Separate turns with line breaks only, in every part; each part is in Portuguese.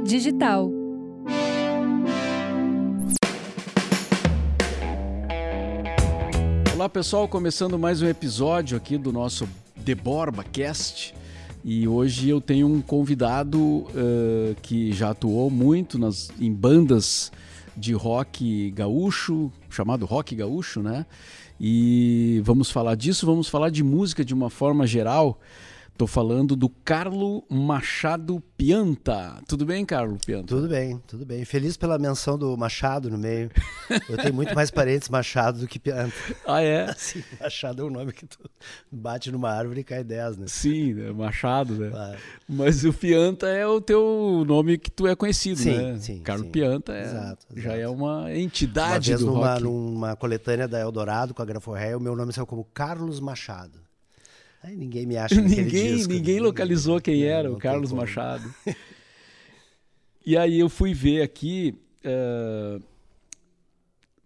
Digital.
Olá pessoal, começando mais um episódio aqui do nosso The Borba Cast. E hoje eu tenho um convidado eh, que já atuou muito nas, em bandas de rock gaúcho, chamado rock gaúcho, né? E vamos falar disso, vamos falar de música de uma forma geral. Tô falando do Carlo Machado Pianta. Tudo bem, Carlo Pianta?
Tudo bem, tudo bem. Feliz pela menção do Machado no meio. Eu tenho muito mais parentes Machado do que Pianta.
Ah, é?
Machado é um nome que tu bate numa árvore e cai 10, né?
Sim, né? Machado, né?
Claro.
Mas o Pianta é o teu nome que tu é conhecido,
Sim,
né?
sim,
Carlos
sim.
Pianta é,
Exato,
já
exato.
é uma
Uma
entidade
vez
do
numa,
rock.
numa coletânea da Eldorado com a Graforré, o meu nome saiu como Carlos Machado. Aí ninguém me acha
ninguém,
disco,
ninguém localizou quem
Não,
era,
não
o Carlos
como.
Machado. e aí eu fui ver aqui eh,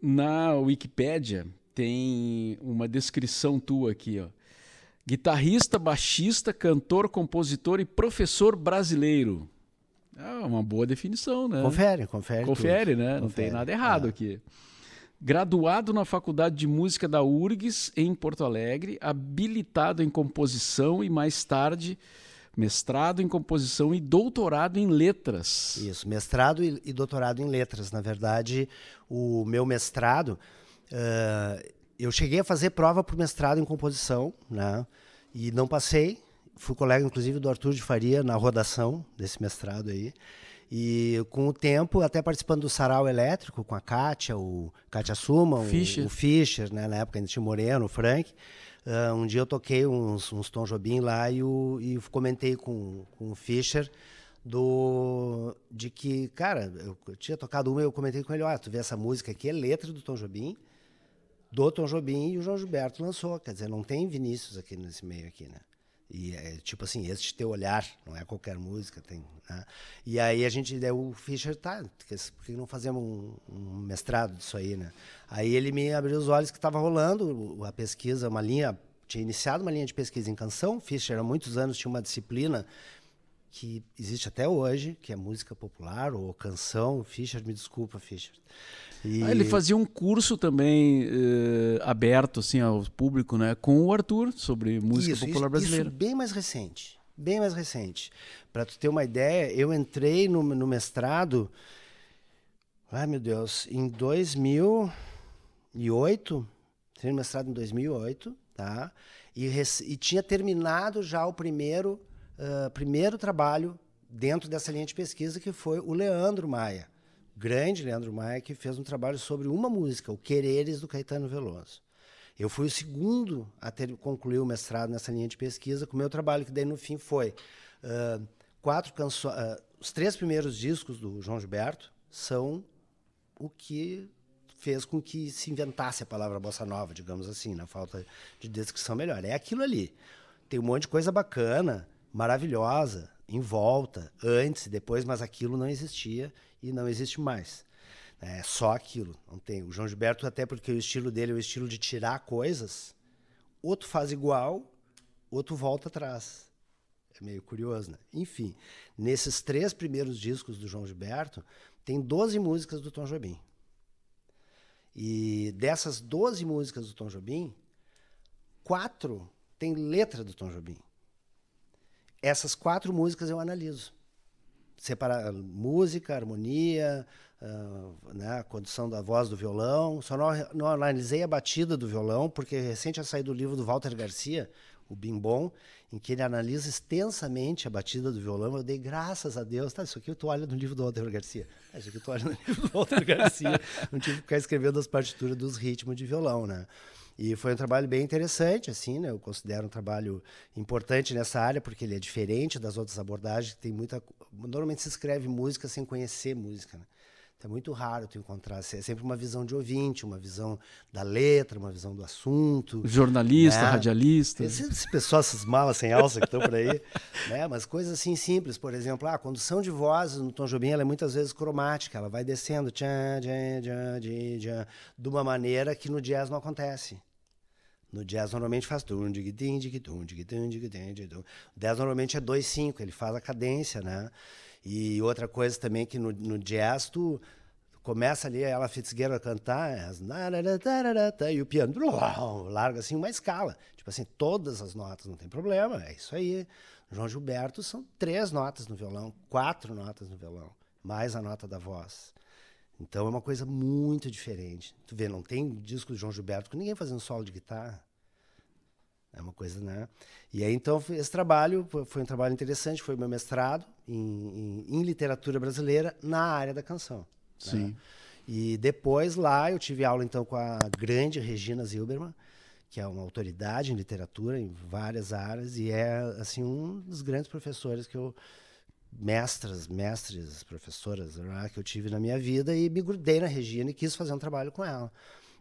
na Wikipédia tem uma descrição tua aqui, ó. Guitarrista, baixista, cantor, compositor e professor brasileiro. É uma boa definição, né?
Confere, confere.
Confere,
tudo.
né? Não
Confere.
tem nada errado
É.
aqui. Graduado na Faculdade de Música da URGS, em Porto Alegre, habilitado em composição e mais tarde mestrado em composição e doutorado em letras.
Isso, mestrado e, e doutorado em letras. Na verdade, o meu mestrado, eh, eu cheguei a fazer prova para o mestrado em composição, né? E não passei. Fui colega, inclusive, do Arthur de Faria na rodação desse mestrado aí. E com o tempo, até participando do Sarau Elétrico com a Kátia, o Kátia Suma, o
Fischer.
o Fischer, né? Na época ainda tinha o Moreno, o Frank. Ah, um dia eu toquei uns, uns Tom Jobim lá e, o, e comentei com, com o Fischer do de que, cara, eu, eu tinha tocado uma e eu comentei com ele, olha, tu vê essa música aqui, é letra do Tom Jobim, do Tom Jobim e o João Gilberto lançou, quer dizer, não tem Vinícius aqui nesse meio aqui, né? E é tipo assim, este teu olhar, não é qualquer música, tem. Né? E aí a gente, daí o Fischer, tá, por que não fazemos um, um mestrado disso aí, né? Aí ele me abriu os olhos que estava rolando a pesquisa, uma linha, tinha iniciado uma linha de pesquisa em canção, Fischer há muitos anos tinha uma disciplina que existe até hoje, que é música popular ou canção, Fischer, me desculpa, Fischer. E-
Ah, ele fazia um curso também eh, aberto assim ao público, né, com o Arthur sobre música
Isso,
popular
isso-
brasileira.
Isso bem mais recente. Bem mais recente. Para tu ter uma ideia, eu entrei no, no mestrado, ai meu Deus, em 2008, entrei no mestrado em 2008, tá? E, e tinha terminado já o primeiro, ah, primeiro trabalho dentro dessa linha de pesquisa, que foi o Leandro Maia, grande Leandro Maia, que fez um trabalho sobre uma música, o Quereres do Caetano Veloso. Eu fui o segundo a ter concluir o mestrado nessa linha de pesquisa, com o meu trabalho, que daí no fim foi ah, quatro canções. os três primeiros discos do João Gilberto são o que fez com que se inventasse a palavra bossa nova, digamos assim, na falta de descrição melhor. É aquilo ali. Tem um monte de coisa bacana, maravilhosa, em volta, antes e depois, mas aquilo não existia e não existe mais. É só aquilo. Não tem. O João Gilberto, até porque o estilo dele é o estilo de tirar coisas, outro faz igual, outro volta atrás. É meio curioso, né? Enfim, nesses três primeiros discos do João Gilberto, tem 12 músicas do Tom Jobim. E dessas 12 músicas do Tom Jobim, quatro tem letra do Tom Jobim. Essas quatro músicas eu analiso. Separar música, harmonia, ah, né, a condição da voz do violão. Só não, não analisei a batida do violão, porque recente tinha saído o livro do Walter Garcia, o Bim Bom, em que ele analisa extensamente a batida do violão. Eu dei graças a Deus. Tá, isso aqui tu olha no livro do Walter Garcia. Ah, isso aqui tu olha no livro do Walter Garcia. Não tive que ficar escrevendo as partituras dos ritmos de violão, né? E foi um trabalho bem interessante, assim, né? Eu considero um trabalho importante nessa área, porque ele é diferente das outras abordagens, tem muita... Normalmente se escreve música sem conhecer música, né? Então é muito raro tu encontrar. É sempre uma visão de ouvinte, uma visão da letra, uma visão do assunto.
Jornalista, né? radialista.
Esse, esse pessoal, essas malas sem alça que estão por aí. né? Mas coisas assim simples. Por exemplo, a condução de vozes no Tom Jobim ela é muitas vezes cromática. Ela vai descendo tchan, tchan, tchan, tchan, tchan, de uma maneira que no jazz não acontece. No jazz normalmente faz tum, dig, dig, dig, tum, dig, tum, dig, dig, dig, O jazz normalmente é 2-5, ele faz a cadência, né? E outra coisa também que no, no jazz tu começa ali ela Fitzgerald a cantar e o piano larga assim uma escala. Tipo assim, todas as notas, não tem problema, é isso aí. João Gilberto são três notas no violão, quatro notas no violão, mais a nota da voz. Então é uma coisa muito diferente. Tu vê, não tem disco de João Gilberto com ninguém fazendo solo de guitarra. É uma coisa, né? E aí, então, esse trabalho foi um trabalho interessante, foi meu mestrado em, em, em literatura brasileira na área da canção. Né?
Sim. Né?
E depois lá eu tive aula, então, com a grande Regina Zilberman, que é uma autoridade em literatura em várias áreas e é, assim, um dos grandes professores que eu mestras, mestres, professoras que eu tive na minha vida e me grudei na Regina e quis fazer um trabalho com ela.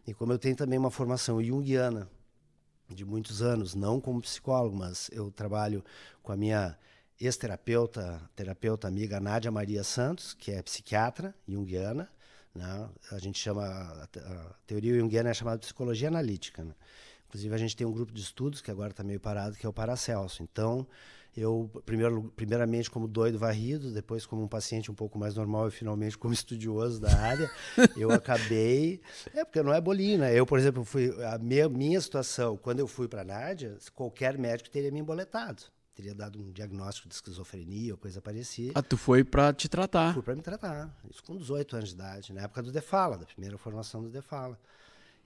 E como eu tenho também uma formação junguiana de muitos anos, não como psicólogo, mas eu trabalho com a minha ex-terapeuta, terapeuta amiga Nádia Maria Santos, que é psiquiatra junguiana. Né? A gente chama, a teoria junguiana é chamada de psicologia analítica. Né? Inclusive, a gente tem um grupo de estudos, que agora está meio parado, que é o Paracelso. Então, eu, primeiro, primeiramente como doido varrido, depois como um paciente um pouco mais normal e finalmente como estudioso da área, eu acabei. É, porque não é bolinho, né? Eu, por exemplo, fui. A minha, minha situação, quando eu fui para a Nádia, qualquer médico teria me emboletado. Teria dado um diagnóstico de esquizofrenia ou coisa parecida.
Ah, tu foi para te tratar?
Fui para me tratar. Isso com 18 anos de idade, na época do Defala, da primeira formação do Defala.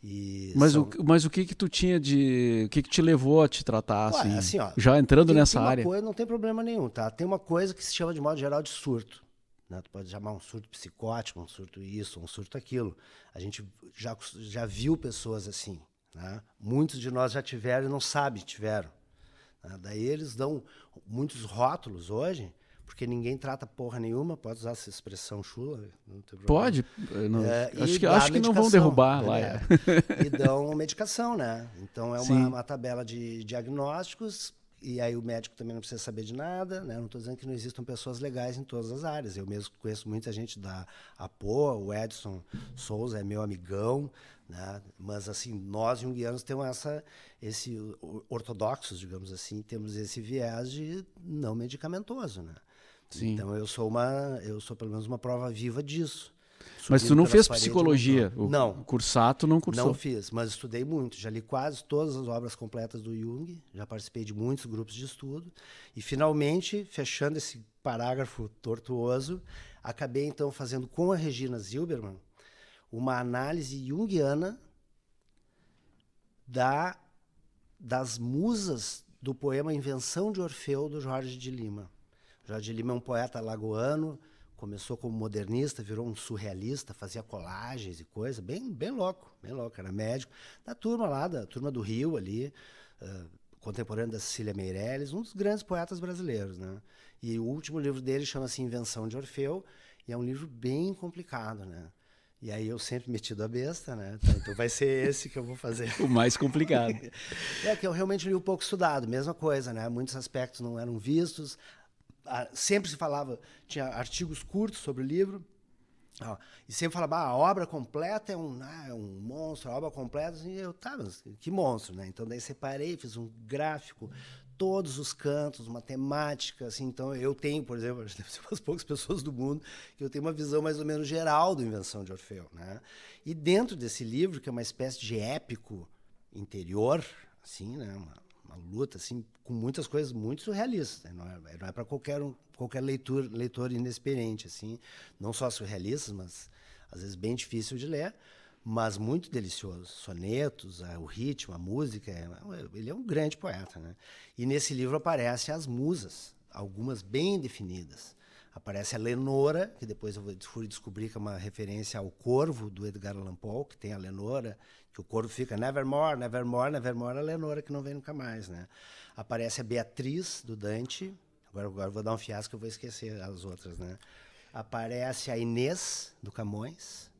E mas, são... o, mas o que que tu tinha de... O que que te levou a te tratar Ué, assim?
assim ó,
já entrando
tem,
nessa
tem
área?
Coisa, não tem problema nenhum, tá? Tem uma coisa que se chama de modo geral de surto. Né? Tu pode chamar um surto psicótico, um surto isso, um surto aquilo. A gente já, já viu pessoas assim. Né? Muitos de nós já tiveram e não sabem tiveram. Né? Daí eles dão muitos rótulos hoje porque ninguém trata porra nenhuma, pode usar essa expressão chula.
pode. Não, é, acho que, acho que não vão derrubar lá. É.
e dão medicação, né? Então é uma, uma, tabela de diagnósticos. E aí o médico também não precisa saber de nada, né? Não estou dizendo que não existam pessoas legais em todas as áreas. Eu mesmo conheço muita gente da APOA, o Edson Souza é meu amigão, né? Mas assim, nós junguianos temos essa esse ortodoxos, digamos assim, temos esse viés de não medicamentoso, né? Sim. Então eu sou uma, eu sou pelo menos uma prova viva disso.
Mas tu não fez psicologia? O
não.
Cursato não cursou?
Não fiz, mas estudei muito. Já li quase todas as obras completas do Jung, já participei de muitos grupos de estudo. E finalmente, fechando esse parágrafo tortuoso, acabei então fazendo com a Regina Zilberman uma análise junguiana da, das musas do poema Invenção de Orfeu, do Jorge de Lima. Jorge Lima é um poeta lagoano, começou como modernista, virou um surrealista, fazia colagens e coisa, bem, bem louco, bem louco, era médico, da turma lá, da turma do Rio ali, uh, contemporâneo da Cecília Meirelles, um dos grandes poetas brasileiros, né? E o último livro dele chama-se Invenção de Orfeu, e é um livro bem complicado, né? E aí eu sempre metido a besta, né? Então, então vai ser esse que eu vou fazer.
o mais complicado.
é que eu realmente li um pouco estudado, mesma coisa, né? Muitos aspectos não eram vistos, sempre se falava, tinha artigos curtos sobre o livro, ó, e sempre falava, ah, a obra completa é um, ah, é um monstro, a obra completa, e eu, tá, que monstro, né? Então daí separei, fiz um gráfico, todos os cantos, uma temática, assim, então eu tenho, por exemplo, deve ser umas poucas pessoas do mundo que eu tenho uma visão mais ou menos geral da invenção de Orfeu, né? E dentro desse livro, que é uma espécie de épico interior, assim, né, uma, uma luta assim com muitas coisas muito surrealistas. Né? Não é, não é para qualquer um, qualquer leitor, leitor inexperiente assim, não só surrealistas, mas às vezes bem difícil de ler, mas muito delicioso. Sonetos, o ritmo, a música, é, ele é um grande poeta, né? E nesse livro aparecem as musas, algumas bem definidas. Aparece a Lenora, que depois eu fui descobrir que é uma referência ao Corvo, do Edgar Allan Poe, que tem a Lenora, que o Corvo fica Nevermore, Nevermore, Nevermore, a Lenora que não vem nunca mais, né? Aparece a Beatriz, do Dante, agora, agora vou dar um fiasco, eu vou esquecer as outras, né? Aparece a Inês, do Camões,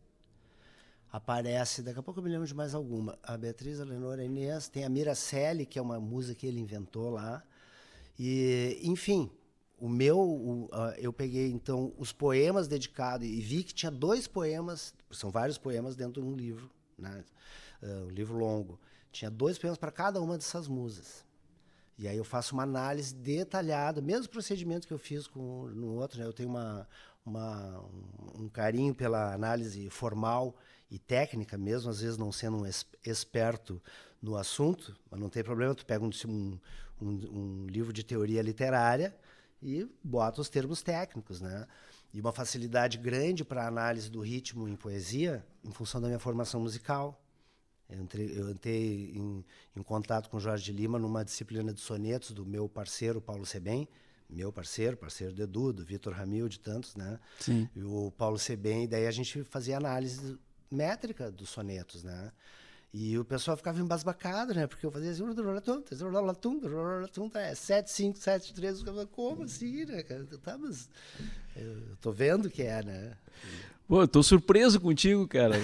aparece, daqui a pouco eu me lembro de mais alguma, a Beatriz, a Lenora, a Inês, tem a Miracelli, que é uma música que ele inventou lá, e, enfim, o meu, o, uh, eu peguei então os poemas dedicados e vi que tinha dois poemas, são vários poemas dentro de um livro, né? Uh, um livro longo. Tinha dois poemas para cada uma dessas musas. E aí eu faço uma análise detalhada, mesmo procedimento que eu fiz com no outro, né? Eu tenho uma, uma um, carinho pela análise formal e técnica, mesmo às vezes não sendo um esperto no assunto, mas não tem problema, tu pega um, um, um livro de teoria literária e bota os termos técnicos, né? E uma facilidade grande para análise do ritmo em poesia, em função da minha formação musical. Eu entrei, eu entrei em, em, contato com Jorge Lima numa disciplina de sonetos do meu parceiro Paulo Sebem, meu parceiro, parceiro do Edu, do Vitor Ramil, de tantos, né?
Sim.
E o Paulo Sebem, daí a gente fazia análise métrica dos sonetos, né? E o pessoal ficava embasbacado, né? Porque eu fazia assim, é 7, 5, 7, 3, como assim, né, cara? Tá, mas eu tô vendo que é, né?
Pô, eu tô surpreso contigo, cara.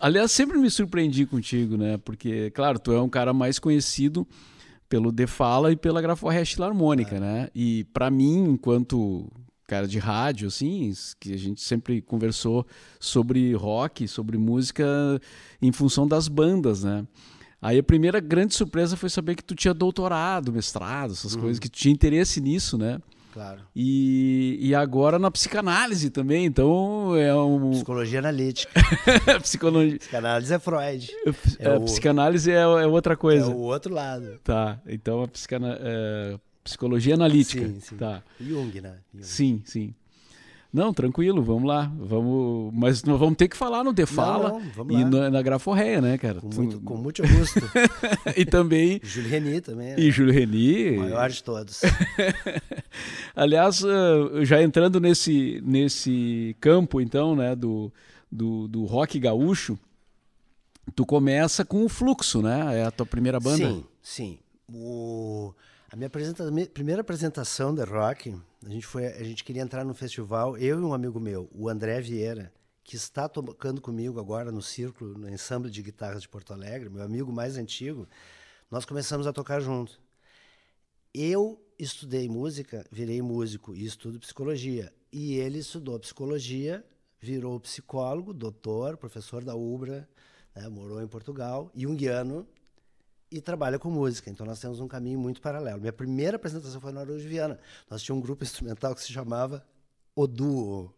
Aliás, sempre me surpreendi contigo, né? Porque, claro, tu é um cara mais conhecido pelo The Fala e pela Graforrest Harmônica, é. né? E para mim, enquanto cara de rádio, assim, que a gente sempre conversou sobre rock, sobre música em função das bandas, né? Aí a primeira grande surpresa foi saber que tu tinha doutorado, mestrado, essas uhum. coisas, que tu tinha interesse nisso, né?
Claro.
E, e agora na psicanálise também, então é um...
Psicologia analítica.
Psicologia...
Psicanálise é Freud.
É, é o... Psicanálise é, é, outra coisa. É
o outro lado.
Tá, então a psicanálise... É Psicologia analítica.
Sim, sim.
Tá.
Jung, né? Jung.
Sim, sim. Não, tranquilo, vamos lá. Vamos, mas nós vamos ter que falar no The Fala e na, na Graforreia, né, cara?
Com muito, com muito gosto.
e também.
Júlio Reni também. Né?
E Júlio Reni.
O maior de todos.
Aliás, eh, já entrando nesse, nesse campo, então, né, do, do, do rock gaúcho, tu começa com o Fluxo, né? É a tua primeira banda?
Sim, sim. O a minha, apresenta... minha primeira apresentação da rock, a gente, foi, a gente queria entrar no festival, eu e um amigo meu, o André Vieira, que está tocando comigo agora no Círculo, no ensemble de guitarras de Porto Alegre, meu amigo mais antigo, nós começamos a tocar junto. Eu estudei música, virei músico e estudo psicologia. E ele estudou psicologia, virou psicólogo, doutor, professor da UBRA, né, morou em Portugal, e um guiano e trabalha com música. Então nós temos um caminho muito paralelo. Minha primeira apresentação foi na Araújo Viana. Nós tínhamos um grupo instrumental que se chamava O Duo.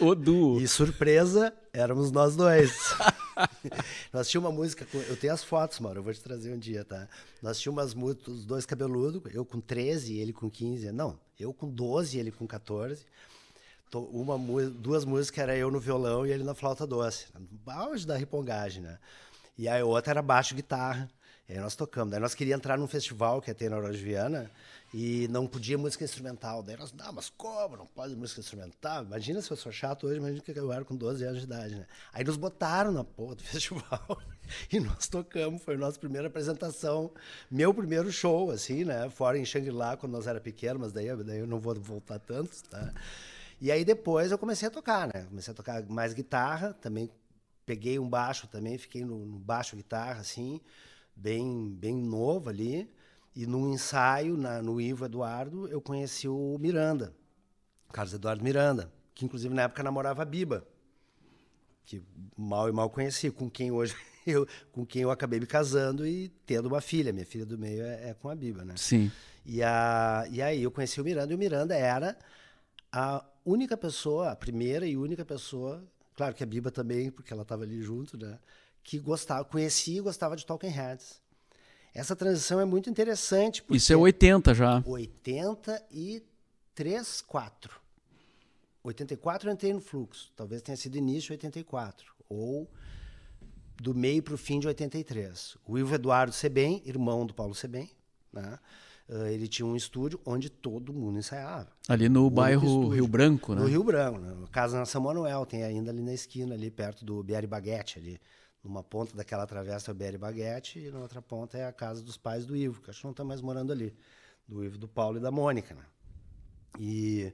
O Duo.
E surpresa, éramos nós dois. nós tínhamos uma música, com, eu tenho as fotos, mano, eu vou te trazer um dia, tá? Nós tínhamos umas músicas, os dois cabeludos, eu com 13 e ele com 15. Não, eu com 12 e ele com 14. Uma, duas músicas era eu no violão e ele na flauta doce. Auge da ripongagem, né? E a outra era baixo guitarra. E aí nós tocamos. Daí nós queríamos entrar num festival que ia ter na Hora de Viana e não podia música instrumental. Daí nós, não, mas como? Não pode música instrumental? Imagina se eu sou chato hoje, imagina que eu era com 12 anos de idade, né? Aí nos botaram na porra do festival e nós tocamos. Foi a nossa primeira apresentação, meu primeiro show, assim, né? Fora em Shangri-La, quando nós era pequenos, mas daí, daí eu não vou voltar tanto, tá? E aí depois eu comecei a tocar, né? Comecei a tocar mais guitarra, também peguei um baixo também, fiquei no, no, baixo guitarra, assim, bem, bem novo ali. E num ensaio na, no Ivo Eduardo, eu conheci o Miranda, Carlos Eduardo Miranda, que inclusive na época namorava a Biba, que mal e mal conheci, com quem hoje eu, com quem eu acabei me casando e tendo uma filha. Minha filha do meio é, é com a Biba, né?
Sim.
E, a, e aí eu conheci o Miranda, e o Miranda era a única pessoa, a primeira e única pessoa Claro que a Biba também, porque ela estava ali junto, né? Que gostava, conhecia e gostava de Talking Heads. Essa transição é muito interessante.
Isso é 80 já.
83, 4. 84 eu entrei no fluxo. Talvez tenha sido início de 84. Ou do meio para o fim de 83. O Ivo Eduardo Sebem, irmão do Paulo Sebem, né? Uh, ele tinha um estúdio onde todo mundo ensaiava.
Ali no bairro Rio Branco, né?
No Rio Branco, né? Casa na São Manuel, tem ainda ali na esquina, ali perto do Bieri Baguete, ali. Numa ponta daquela travessa é o Bieri Baguete e na outra ponta é a casa dos pais do Ivo, que acho que não está mais morando ali. Do Ivo, do Paulo e da Mônica, né? E,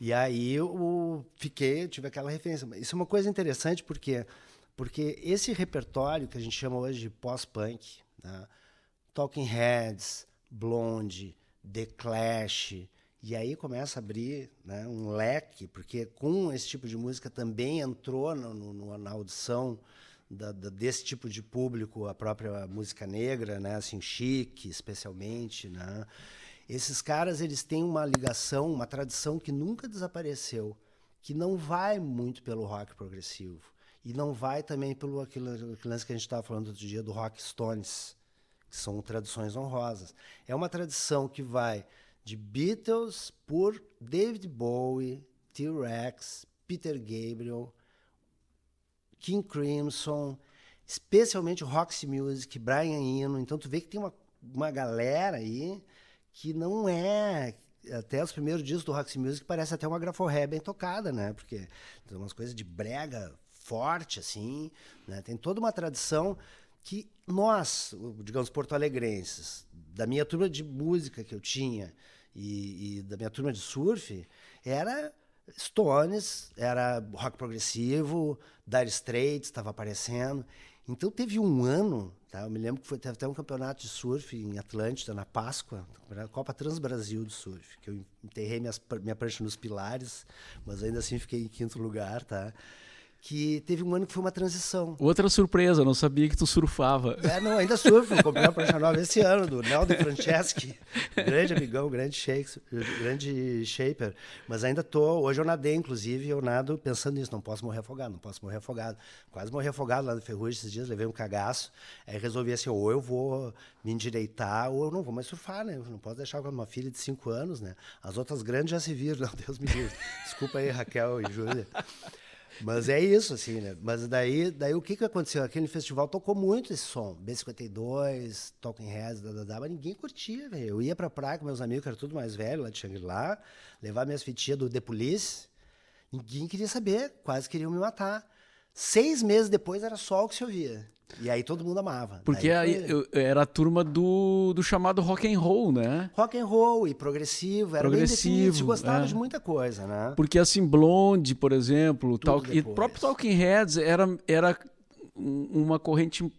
e aí eu fiquei, tive aquela referência. Isso é uma coisa interessante porque, porque esse repertório que a gente chama hoje de pós-punk, né? Talking Heads, Blonde, The Clash, e aí começa a abrir né, um leque, porque com esse tipo de música também entrou no, no, na audição da, da, desse tipo de público a própria música negra, né, assim chique, especialmente, né. Esses caras eles têm uma ligação, uma tradição que nunca desapareceu, que não vai muito pelo rock progressivo. E não vai também pelo aquele lance que a gente estava falando outro dia do rock Stones, são tradições honrosas. É uma tradição que vai de Beatles por David Bowie, T-Rex, Peter Gabriel, King Crimson, especialmente Roxy Music, Brian Eno. Então tu vê que tem uma, uma galera aí que não é até os primeiros dias do Roxy Music parece até uma graforré bem tocada, né? Porque tem umas coisas de brega forte assim, né? Tem toda uma tradição que nós, digamos, porto-alegrenses, da minha turma de música que eu tinha e, e da minha turma de surf, era Stones, era rock progressivo, Dire Straits estava aparecendo. Então teve um ano, tá? eu me lembro que foi, teve até um campeonato de surf em Atlântida, na Páscoa, Copa Trans Brasil de surf, que eu enterrei minhas, minha prancha nos pilares, mas ainda assim fiquei em quinto lugar, tá? Que teve um ano que foi uma transição.
Outra surpresa, não sabia que tu surfava.
É, não, ainda surfo. Comprei uma prancha nova esse ano, do Neldo Franceschi, grande amigão, grande, shakes, grande shaper. Mas ainda tô, hoje eu nadei, inclusive, eu nado pensando nisso, não posso morrer afogado, não posso morrer afogado. Quase morri afogado lá no Ferrugem esses dias, levei um cagaço. Aí resolvi assim, ou eu vou me endireitar, ou eu não vou mais surfar, né? Eu não posso deixar com uma filha de 5 anos, né? As outras grandes já se viram, não, Deus me livre. Desculpa aí, Raquel e Júlia. Mas é isso, assim, né? Mas daí, daí o que, que aconteceu? Aquele festival tocou muito esse som. B52, Talking Heads, da, da, da, mas ninguém curtia, velho. Eu ia pra praia com meus amigos, que eram tudo mais velho, lá de Shangri-La, levar minhas fitinhas do The Police. Ninguém queria saber, quase queriam me matar. Seis meses depois era só o que se ouvia. E aí todo mundo amava.
Porque aí eu, era a turma do, do chamado rock and roll, né?
Rock and roll e progressivo, era progressivo, bem definido, gostava é. de muita coisa, né?
Porque assim, Blonde, por exemplo, talk, e o próprio Talking Heads era, era uma corrente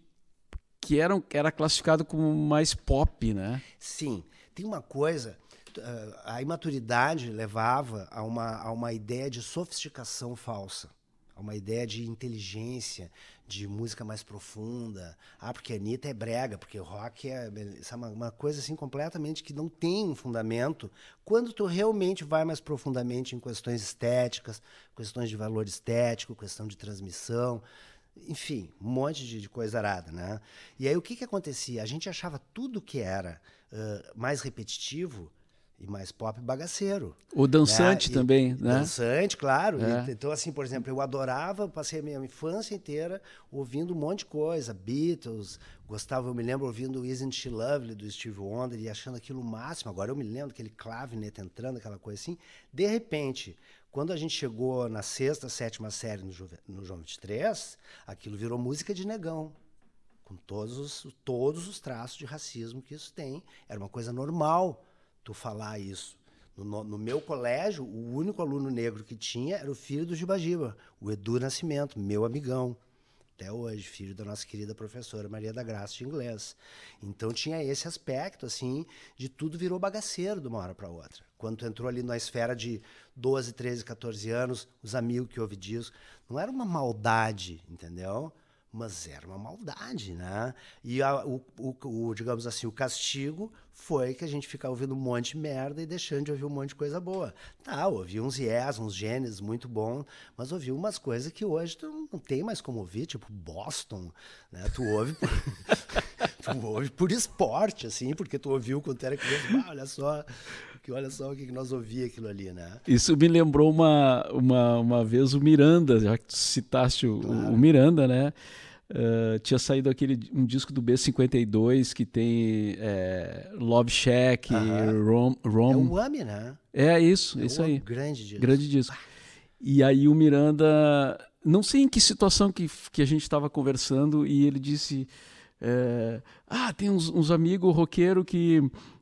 que era, era classificado como mais pop, né?
Sim. Tem uma coisa, eh, a imaturidade levava a uma, a uma ideia de sofisticação falsa uma ideia de inteligência, de música mais profunda. Ah, porque a Anitta é brega, porque o rock é sabe, uma coisa assim completamente que não tem um fundamento. Quando tu realmente vai mais profundamente em questões estéticas, questões de valor estético, questão de transmissão, enfim, um monte de, de coisa arada, né? E aí o que que acontecia? A gente achava tudo que era uh, mais repetitivo e mais pop bagaceiro.
O dançante né? também, né?
Dançante, claro. É. Então, assim, por exemplo, eu adorava, passei a minha infância inteira ouvindo um monte de coisa, Beatles, gostava, eu me lembro ouvindo Isn't She Lovely, do Steve Wonder, e achando aquilo o máximo. Agora eu me lembro aquele clavinet entrando, aquela coisa assim. De repente, quando a gente chegou na sexta, sétima série no, no João 23, aquilo virou música de negão com todos os, todos os traços de racismo que isso tem. Era uma coisa normal tu falar isso. No, no, meu colégio, o único aluno negro que tinha era o filho do Gibagiba, o Edu Nascimento, meu amigão. Até hoje, filho da nossa querida professora Maria da Graça de inglês. Então tinha esse aspecto, assim, de tudo virou bagaceiro de uma hora para outra. Quando entrou ali na esfera de 12, 13, 14 anos, os amigos que ouvem disso, não era uma maldade, entendeu? mas era uma maldade, né? E a, o, o, o, digamos assim, o castigo foi que a gente ficava ouvindo um monte de merda e deixando de ouvir um monte de coisa boa. Tá, ouvi uns yes, uns genes muito bom, mas ouvi umas coisas que hoje tu não tem mais como ouvir, tipo Boston, né? Tu ouve por, tu ouve por esporte, assim, porque tu ouviu quando tu era criança, ah, olha só, que olha só o que nós ouvia aquilo ali, né?
Isso me lembrou uma, uma, uma vez o Miranda, já que tu citaste o, claro. o Miranda, né? Uh, tinha saído aquele um disco do B52 que tem é, Love Shack. Rom, Rom. É
o AMI, né?
É isso, é isso aí.
Grande disco.
Grande disco. E aí o Miranda, não sei em que situação que, que a gente estava conversando e ele disse, é, ah, tem uns, uns amigos roqueiros que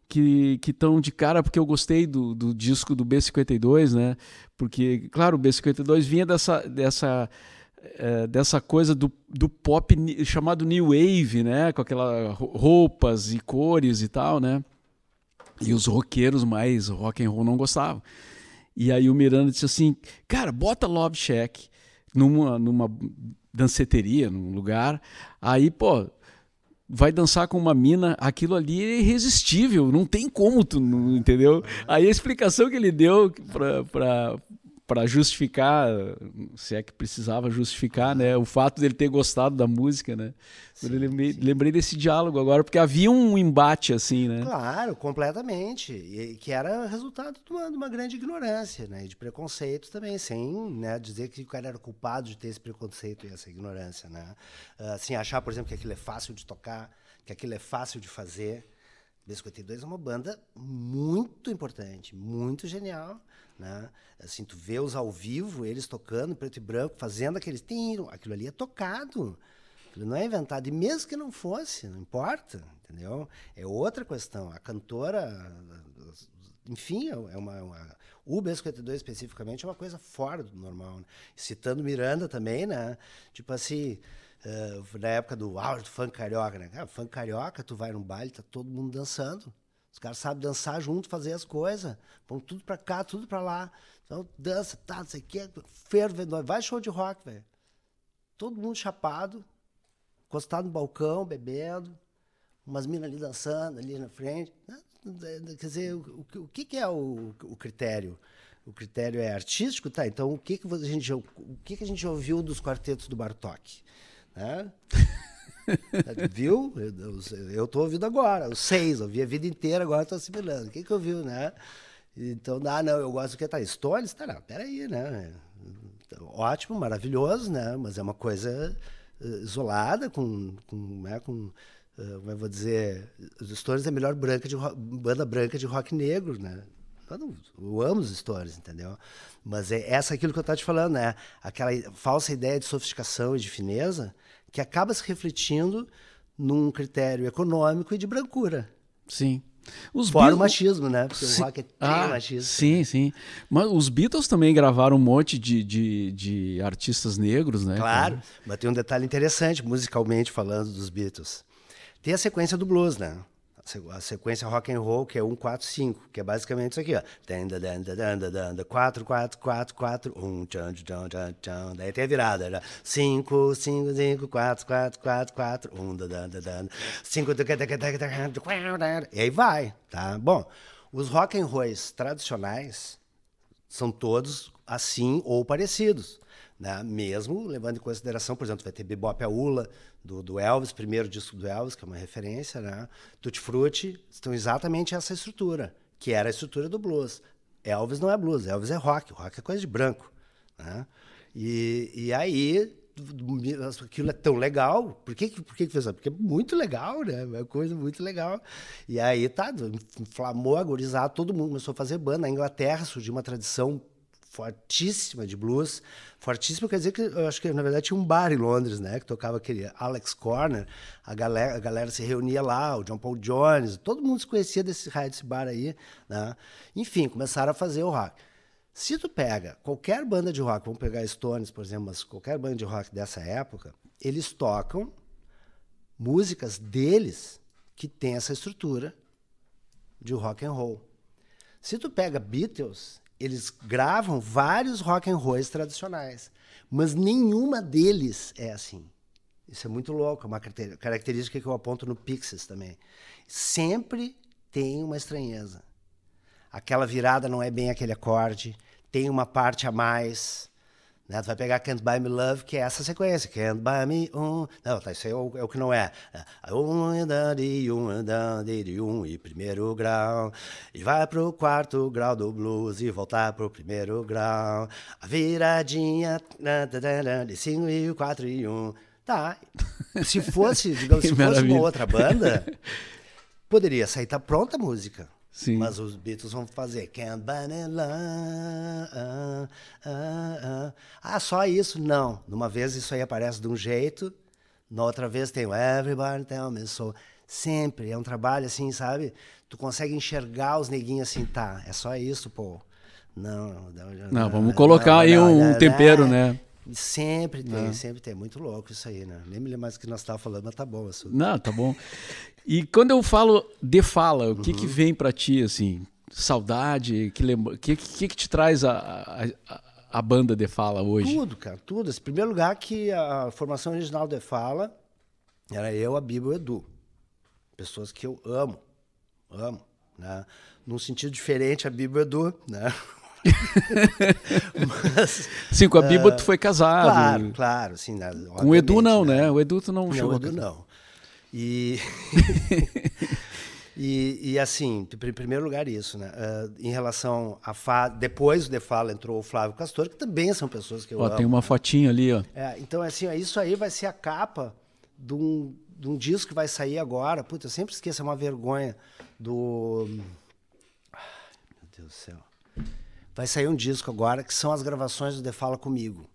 que estão de cara porque eu gostei do, do disco do B52, né? Porque, claro, o B52 vinha dessa, dessa é, dessa coisa do, do pop chamado New Wave, né? Com aquelas roupas e cores e tal, né? E os roqueiros mais rock and roll não gostavam. E aí o Miranda disse assim, cara, bota Love Shack numa, numa danceteria, num lugar. Aí, pô, vai dançar com uma mina, aquilo ali é irresistível, não tem como tu, entendeu? Aí a explicação que ele deu para justificar, se é que precisava justificar, né, o fato dele ter gostado da música, né? Sim, lembrei, lembrei, desse diálogo agora, porque havia um embate assim, né?
Claro, completamente, e que era resultado de uma, de uma grande ignorância, né, de preconceito também, sem né, dizer que o cara era culpado de ter esse preconceito e essa ignorância, né? Assim, achar, por exemplo, que aquilo é fácil de tocar, que aquilo é fácil de fazer. B52 é uma banda muito importante, muito genial, né? Assim, tu vê os ao vivo, eles tocando preto e branco, fazendo aqueles aquilo ali é tocado. Aquilo não é inventado. E mesmo que não fosse, não importa, entendeu? É outra questão. A cantora, enfim, é uma, é uma o B52 especificamente é uma coisa fora do normal. Né? Citando Miranda também, né? Tipo assim, uh, na época do auge do funk carioca, né? Funk carioca, tu vai num baile, tá todo mundo dançando. Os caras sabem dançar junto, fazer as coisas. Vão tudo pra cá, tudo pra lá. Então, dança, tá, não sei o quê. Fervo, vai show de rock, velho. Todo mundo chapado, encostado no balcão, bebendo. Umas minas ali dançando, ali na frente. Né? Quer dizer, o, o, o que, que, é o, o, critério? O critério é artístico? Tá, então o que, que, a, gente, o que, que a gente ouviu dos quartetos do Bartok? Né? Viu? Eu estou ouvindo agora, os seis, ouvi a vida inteira, agora estou assimilando. O que, que eu vi, né? Então, ah, não, eu gosto do que tá Stones, tá, não, peraí, né? Ótimo, maravilhoso, né? Mas é uma coisa uh, isolada, com, com, né, com uh, como eu vou dizer, os Stones é a melhor branca de banda branca de rock negro, né? Eu, amo os Stones, entendeu? Mas é essa aquilo que eu estava te falando, né? Aquela falsa ideia de sofisticação e de fineza, que acaba se refletindo num critério econômico e de brancura.
Sim.
Os Fora Beatles... o machismo, né? Porque sim. o rock é ah, machismo.
Sim, sim. Mas os Beatles também gravaram um monte de, de, de artistas negros, né?
Claro, mas tem um detalhe interessante, musicalmente falando dos Beatles. Tem a sequência do blues, né? A sequência rock and roll, que é 1, 4, 5, que é basicamente isso aqui, ó. 4, 4, 4, 4, 1, tchan, tchan, tchan, tchan. Daí tem a virada, né? 5, 5, 5, 4, 4, 4, 4, 1, 5, e aí vai, tá? Bom, os rock and rolls tradicionais são todos assim ou parecidos. Né? Mesmo levando em consideração, por exemplo, vai ter Bebop Aula, do, do Elvis, primeiro disco do Elvis, que é uma referência, né? Tutti Frutti, estão exatamente essa estrutura, que era a estrutura do blues. Elvis não é blues, Elvis é rock, rock é coisa de branco, né? E, e aí, aquilo é tão legal, por que, por que fez isso? Porque é muito legal, né? É uma coisa muito legal. E aí, tá, inflamou, agorizado, todo mundo começou a fazer banda. Na Inglaterra surgiu uma tradição fortíssima de blues. Fortíssima quer dizer que eu acho que na verdade tinha um bar em Londres, né, que tocava aquele Alex Corner. A galera, a galera se reunia lá, o John Paul Jones, todo mundo se conhecia desse desse bar aí, né? Enfim, começaram a fazer o rock. Se tu pega qualquer banda de rock, vamos pegar Stones, por exemplo, mas qualquer banda de rock dessa época, eles tocam músicas deles que tem essa estrutura de rock and roll. Se tu pega Beatles, eles gravam vários rock and rolls tradicionais, mas nenhuma deles é assim. Isso é muito louco, é uma característica que eu aponto no Pixies também. Sempre tem uma estranheza. Aquela virada não é bem aquele acorde, tem uma parte a mais. Né? Tu vai pegar Can't Buy Me Love, que é essa sequência. Can't Buy Me Um. Não, tá, isso aí é o, é o que não é. Um, um, um, e primeiro grau. E vai pro quarto grau do blues e voltar pro primeiro grau. A viradinha de cinco e quatro e um. Tá. Se fosse, digamos, se fosse uma outra banda, poderia sair, tá pronta a música.
Sim.
Mas os Beatles vão fazer Can't ah, ah, ah. ah, só isso? Não. Numa vez isso aí aparece de um jeito, na outra vez tem o Everybody Tell Me So. Sempre. É um trabalho assim, sabe? Tu consegue enxergar os neguinhos assim, tá, é só isso, pô. Não, não,
não vamos colocar não, aí um tempero, né?
Sempre tem, é. sempre tem. Muito louco isso aí, né? Nem me lembro mais o que nós estávamos falando, mas tá bom. Isso.
Não, tá bom. E quando eu falo de fala, o que, uhum. que vem para ti, assim? Saudade? Que, lembra... que, que, que te traz a, a, a, banda de fala hoje?
Tudo, cara, tudo. Em primeiro lugar, que a formação original de fala era eu, a Bíblia e o Edu. Pessoas que eu amo, amo, né? Num sentido diferente, a Bíblia e o Edu, né?
Mas, sim, com a Biba uh, tu foi casado.
Claro, claro. Sim, né,
com o Edu não, né? né? O Edu tu não, não chegou.
O Edu não. E, e, e, assim, em primeiro lugar isso, né? Uh, em relação a Fa... depois do The Fala entrou o Flávio Castor, que também são pessoas que eu
ó,
amo.
Tem uma fotinha ali, ó.
É, então, assim, ó, isso aí vai ser a capa de um, de um disco que vai sair agora. Puta, eu sempre esqueço, é uma vergonha. Do... Meu Deus do céu vai sair um disco agora que são as gravações do The Fala Comigo.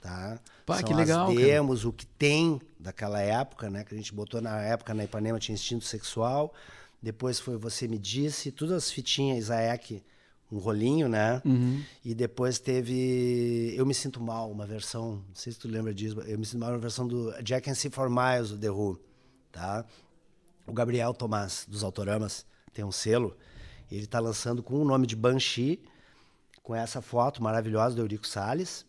Tá?
Pá,
são
que legal.
As demos, cara. o que tem daquela época, né? Que a gente botou na época na Ipanema tinha instinto sexual. Depois foi Você Me Disse, todas as fitinhas Isaac, um rolinho, né?
Uhum.
E depois teve Eu Me Sinto Mal, uma versão, não sei se tu lembra disso, Eu Me Sinto Mal, uma versão do Jack and See For Miles, do The Who, tá? O Gabriel Tomás, dos Autoramas, tem um selo, ele está lançando com o nome de Banshee, com essa foto maravilhosa do Eurico Salles.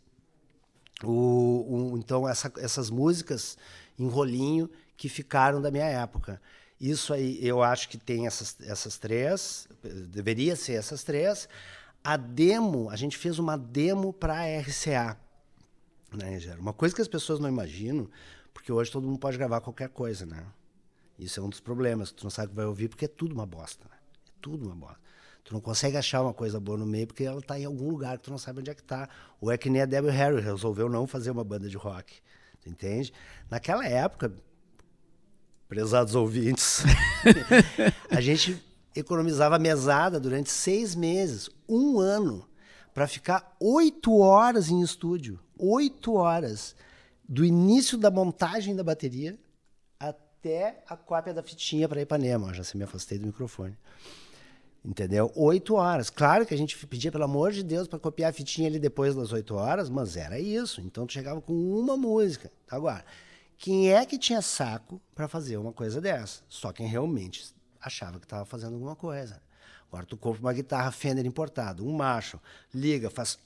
O, o, então, essa, essas músicas em rolinho que ficaram da minha época. Isso aí, eu acho que tem essas, essas três, deveria ser essas três. A demo, a gente fez uma demo para a RCA. Né, Uma coisa que as pessoas não imaginam, porque hoje todo mundo pode gravar qualquer coisa, né? Isso é um dos problemas, que tu não sabe o que vai ouvir, porque é tudo uma bosta. Né? É tudo uma bosta. Tu não consegue achar uma coisa boa no meio porque ela está em algum lugar que tu não sabe onde é que está. Ou é que nem a Debbie Harry resolveu não fazer uma banda de rock. Tu entende? Naquela época, prezados ouvintes, a gente economizava mesada durante seis meses, um ano, para ficar oito horas em estúdio. Oito horas. Do início da montagem da bateria até a cópia da fitinha para Ipanema. Já se me afastei do microfone. Entendeu? Oito horas. Claro que a gente pedia, pelo amor de Deus, para copiar a fitinha ali depois das oito horas, mas era isso. Então tu chegava com uma música. Agora, quem é que tinha saco para fazer uma coisa dessa? Só quem realmente achava que estava fazendo alguma coisa. Agora tu compra uma guitarra Fender importada, um macho, liga, faz.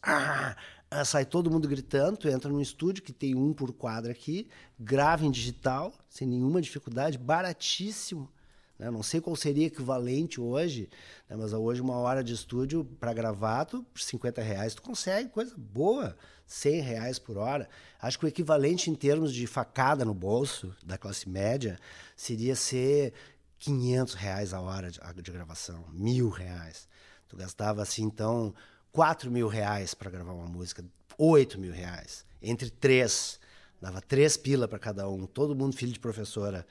Ah, sai todo mundo gritando, tu entra num estúdio que tem um por quadro aqui, grava em digital, sem nenhuma dificuldade, baratíssimo. Né? Não sei qual seria equivalente hoje, né? mas hoje uma hora de estúdio para gravar, por 50 reais, tu consegue coisa boa, 100 reais por hora. Acho que o equivalente em termos de facada no bolso da classe média seria ser 500 reais a hora de, de gravação, mil reais. Tu gastava assim, então, 4 mil reais para gravar uma música, 8 mil reais, entre três Dava três pila para cada um, todo mundo filho de professora.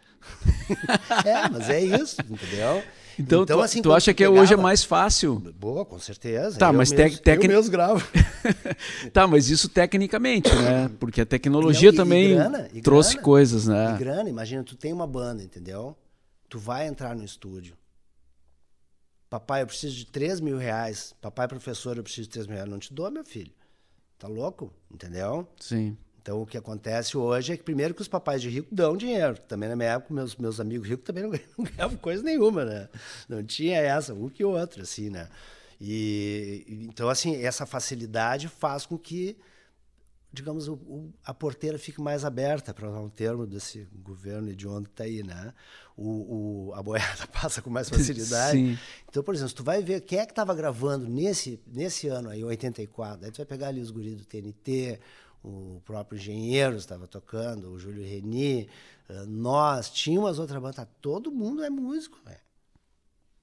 é, mas é isso, entendeu?
Então, então tu, assim, tu acha que pegava... hoje é mais fácil?
Boa, com certeza.
Tá,
eu
mas
mesmo,
tec...
eu mesmo gravo.
tá, mas isso tecnicamente, né? Porque a tecnologia Não, e, também e grana, e trouxe
grana,
coisas, né?
E grana, imagina, tu tem uma banda, entendeu? Tu vai entrar no estúdio. Papai, eu preciso de 3 mil reais. Papai, professor, eu preciso de 3 mil reais. Não te dou, meu filho. Tá louco? Entendeu?
Sim.
Então, o que acontece hoje é que, primeiro, que os papais de rico dão dinheiro. Também na minha época, meus, meus amigos ricos também não, não ganhavam coisa nenhuma, né? Não tinha essa, um que outro, assim, né? E, então, assim, essa facilidade faz com que, digamos, o, o, a porteira fique mais aberta, para usar um termo desse governo de onde está aí, né? O, o, a boiada passa com mais facilidade.
Sim.
Então, por exemplo, se tu vai ver quem é que estava gravando nesse, nesse ano aí, 84, aí tu vai pegar ali os guris do TNT, o próprio Engenheiro estava tocando, o Júlio Reni, uh, nós, tínhamos outra banda, todo mundo é músico, véio.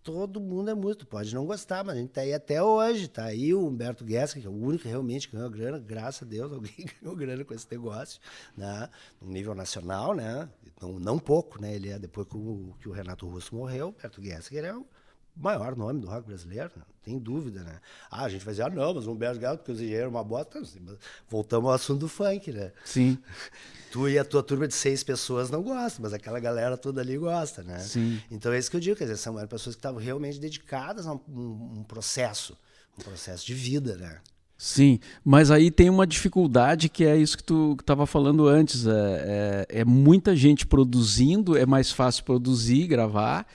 todo mundo é músico. Pode não gostar, mas a gente tá aí até hoje. Tá aí o Humberto Guesca, que é o único que realmente ganhou grana, graças a Deus, alguém ganhou grana com esse negócio, né? No nível nacional, né? Não, não pouco, né? Ele é, depois que o, que o Renato Russo morreu, o Humberto Guesca, ele é o maior nome do rock brasileiro, não tem dúvida, né? Ah, a gente vai dizer, ah, não, mas o Humberto Guesca, porque os engenheiros uma bosta. Voltamos ao assunto do funk, né?
Sim.
Tu e a tua turma de seis pessoas não gostam, mas aquela galera toda ali gosta, né?
Sim.
Então é isso que eu digo, quer dizer, são eram pessoas que estavam realmente dedicadas a um, um processo, um processo de vida, né?
Sim, mas aí tem uma dificuldade que é isso que tu estava falando antes. É, é, é, muita gente produzindo, é mais fácil produzir, gravar,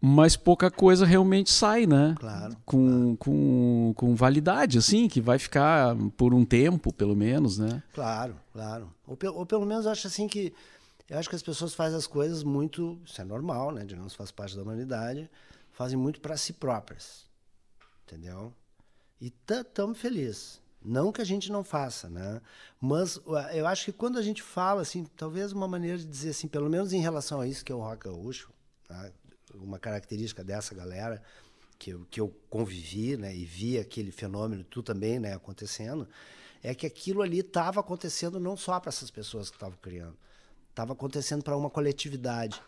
mas pouca coisa realmente sai, né?
Claro.
Com, Com, com validade, assim, que vai ficar por um tempo, pelo menos, né?
Claro, claro. Ou, pe ou pelo menos eu acho assim que. Eu acho que as pessoas fazem as coisas muito. Isso é normal, né? Digamos, faz parte da humanidade. Fazem muito para si próprias. Entendeu? E estamos felizes. Não que a gente não faça, né? Mas eu acho que quando a gente fala, assim, talvez uma maneira de dizer assim, pelo menos em relação a isso que é o rock gaúcho, tá? Uma característica dessa galera que eu, que eu convivi, né, e vi aquele fenômeno, tu também, né, acontecendo, é que aquilo ali estava acontecendo não só para essas pessoas que estavam criando, estava acontecendo para uma coletividade,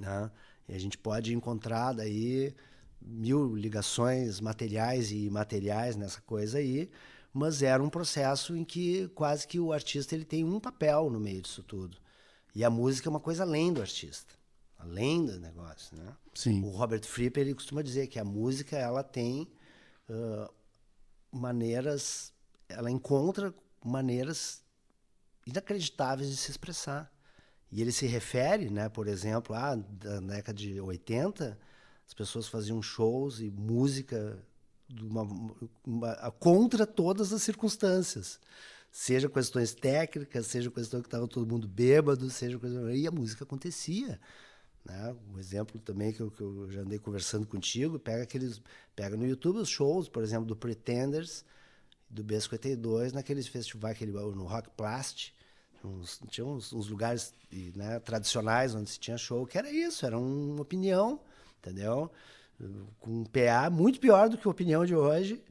né? E a gente pode encontrar daí mil ligações materiais e imateriais nessa coisa aí, mas era um processo em que quase que o artista ele tem um papel no meio disso tudo. E a música é uma coisa além do artista além do negócio, né?
Sim.
O Robert Fripp ele costuma dizer que a música ela tem uh, maneiras, ela encontra maneiras inacreditáveis de se expressar. E ele se refere, né, por exemplo, ah, da década de 80, as pessoas faziam shows e música uma, uma, contra todas as circunstâncias. Seja questões técnicas, seja questão que estava todo mundo bêbado, seja coisa... E a música acontecia. Né? Um exemplo também que eu, que eu, já andei conversando contigo, pega aqueles, pega no YouTube os shows, por exemplo, do Pretenders, do B52, naqueles festivais, aquele, no Rock Plast, uns, tinha uns, uns lugares né, tradicionais onde se tinha show, que era isso, era uma opinião, entendeu? Com um PA muito pior do que a opinião de hoje,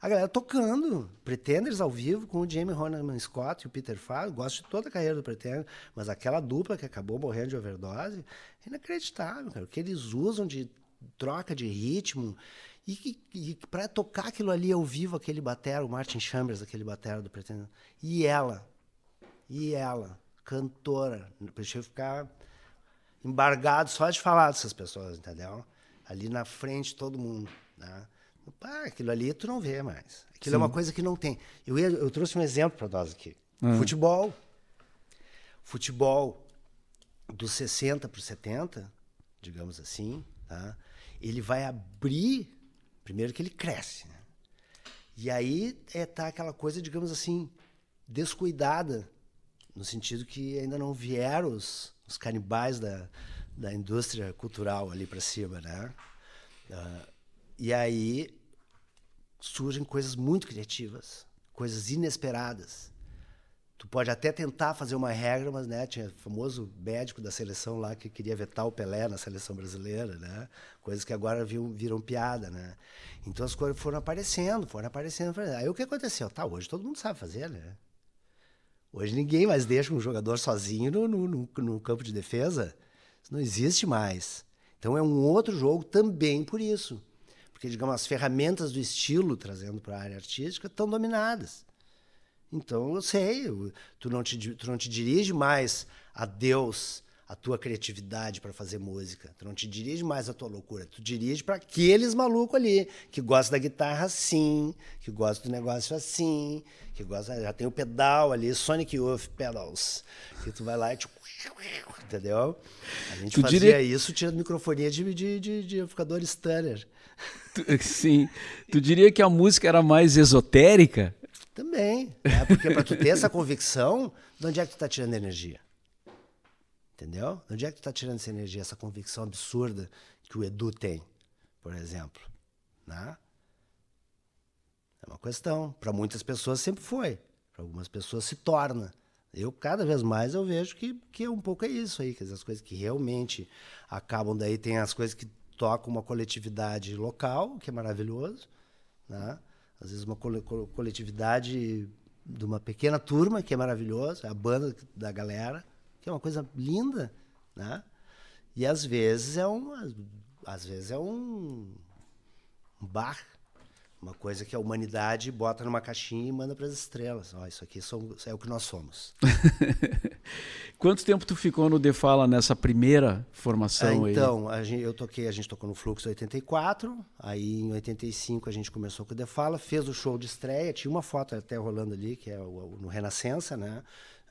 a galera tocando Pretenders ao vivo com o Jamie Honeman Scott e o Peter Farr. Gosto de toda a carreira do Pretenders, mas aquela dupla que acabou morrendo de overdose é inacreditável, cara. O que eles usam de troca de ritmo e, e para tocar aquilo ali ao vivo, aquele batera, o Martin Chambers, aquele batera do Pretenders. E ela, e ela, cantora. Deixa eu ficar embargado só de falar dessas pessoas, entendeu? Ali na frente todo mundo, né? Ah, aquilo ali tu não vê mais. Aquilo Sim. é uma coisa que não tem. Eu, ia, eu trouxe um exemplo para nós aqui. Uhum. Futebol. Futebol dos 60 para os 70, digamos assim, tá? ele vai abrir, primeiro que ele cresce. Né? E aí é, tá aquela coisa, digamos assim, descuidada, no sentido que ainda não vieram os, os canibais da, da indústria cultural ali para cima, né? Uh, e aí surgem coisas muito criativas, coisas inesperadas. Tu pode até tentar fazer uma regra, mas né, tinha o famoso médico da seleção lá que queria vetar o Pelé na seleção brasileira, né? Coisas que agora viram, viram piada, né? Então as coisas foram aparecendo, foram aparecendo. Aí o que aconteceu? Tá, hoje todo mundo sabe fazer, né? Hoje ninguém mais deixa um jogador sozinho no, no, no, campo de defesa. Isso não existe mais. Então é um outro jogo também por isso. Porque, digamos, as ferramentas do estilo, trazendo para a área artística, estão dominadas. Então, eu sei, tu não te, tu não te dirige mais a Deus, a tua criatividade para fazer música. Tu não te dirige mais a tua loucura. Tu dirige para aqueles malucos ali, que gostam da guitarra assim, que gostam do negócio assim, que gosta já tem o pedal ali, Sonic Youth Pedals, que tu vai lá e tipo, entendeu? A gente tu fazia diria... isso tirando microfonia de, de, de, de amplificador Stunner.
Sim. Tu diria que a música era mais esotérica?
Também. Né? Porque para tu ter essa convicção, de onde é que tu tá tirando energia? Entendeu? De onde é que tu tá tirando essa energia, essa convicção absurda que o Edu tem, por exemplo? Né? É uma questão. Para muitas pessoas sempre foi. Para algumas pessoas se torna. Eu, cada vez mais, eu vejo que, que um pouco é isso aí. Que as coisas que realmente acabam daí, tem as coisas que toca uma coletividade local, que é maravilhoso, né? Às vezes uma coletividade de uma pequena turma, que é maravilhoso, é a banda da galera, que é uma coisa linda, né? E às vezes é um, às vezes é um, um bar, uma coisa que a humanidade bota numa caixinha e manda para as estrelas. Ó, isso aqui somos, é o que nós somos.
Quanto tempo tu ficou no The Fala nessa primeira formação
é, então, aí? Então, eu toquei, a gente tocou no Fluxo 84, aí em 85 a gente começou com o The Fala, fez o show de estreia, tinha uma foto até rolando ali, que é o, no Renascença, né?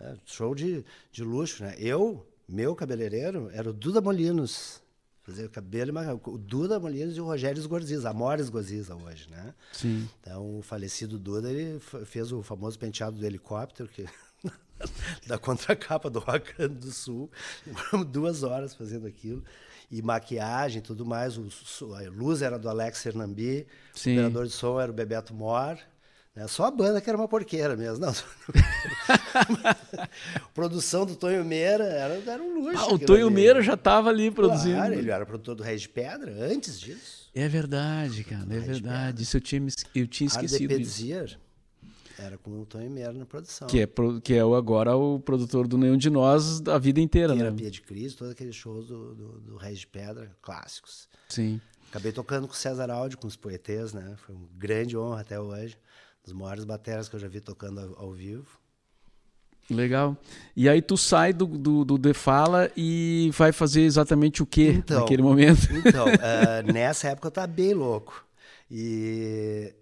É, show de, de luxo, né? Eu, meu cabeleireiro, era o Duda Molinos, fazer o cabelo o Duda Molinos e o Rogério Esgorziza, Amores Gorziza hoje, né?
Sim.
Então, o falecido Duda, ele fez o famoso penteado do helicóptero, que da contracapa do Rock Grande do Sul. Demoramos duas horas fazendo aquilo. E maquiagem tudo mais. O, a luz era do Alex Fernambi, Sim. o operador de som era o Bebeto Mor. Né? Só a banda que era uma porqueira mesmo. Não, produção do Tonho Meira era, era um luxo.
Ah, o Tonho ali. Meira já estava ali produzindo.
Claro, ele era produtor do Reis de Pedra antes disso.
É verdade, cara, é verdade. Isso eu tinha, eu tinha esquecido.
Disso. Era com o Tony Mero na produção.
Que é, que é agora o produtor do Nenhum de Nós a vida inteira,
né?
Terapia
de Crise, todos aqueles shows do, do, do Reis de Pedra, clássicos.
Sim.
Acabei tocando com o César Aldi, com os poetês, né? Foi uma grande honra até hoje. Dos maiores bateras que eu já vi tocando ao, ao vivo.
Legal. E aí tu sai do, do, do The Fala e vai fazer exatamente o que então, naquele momento?
Então, uh, nessa época eu estava bem louco. E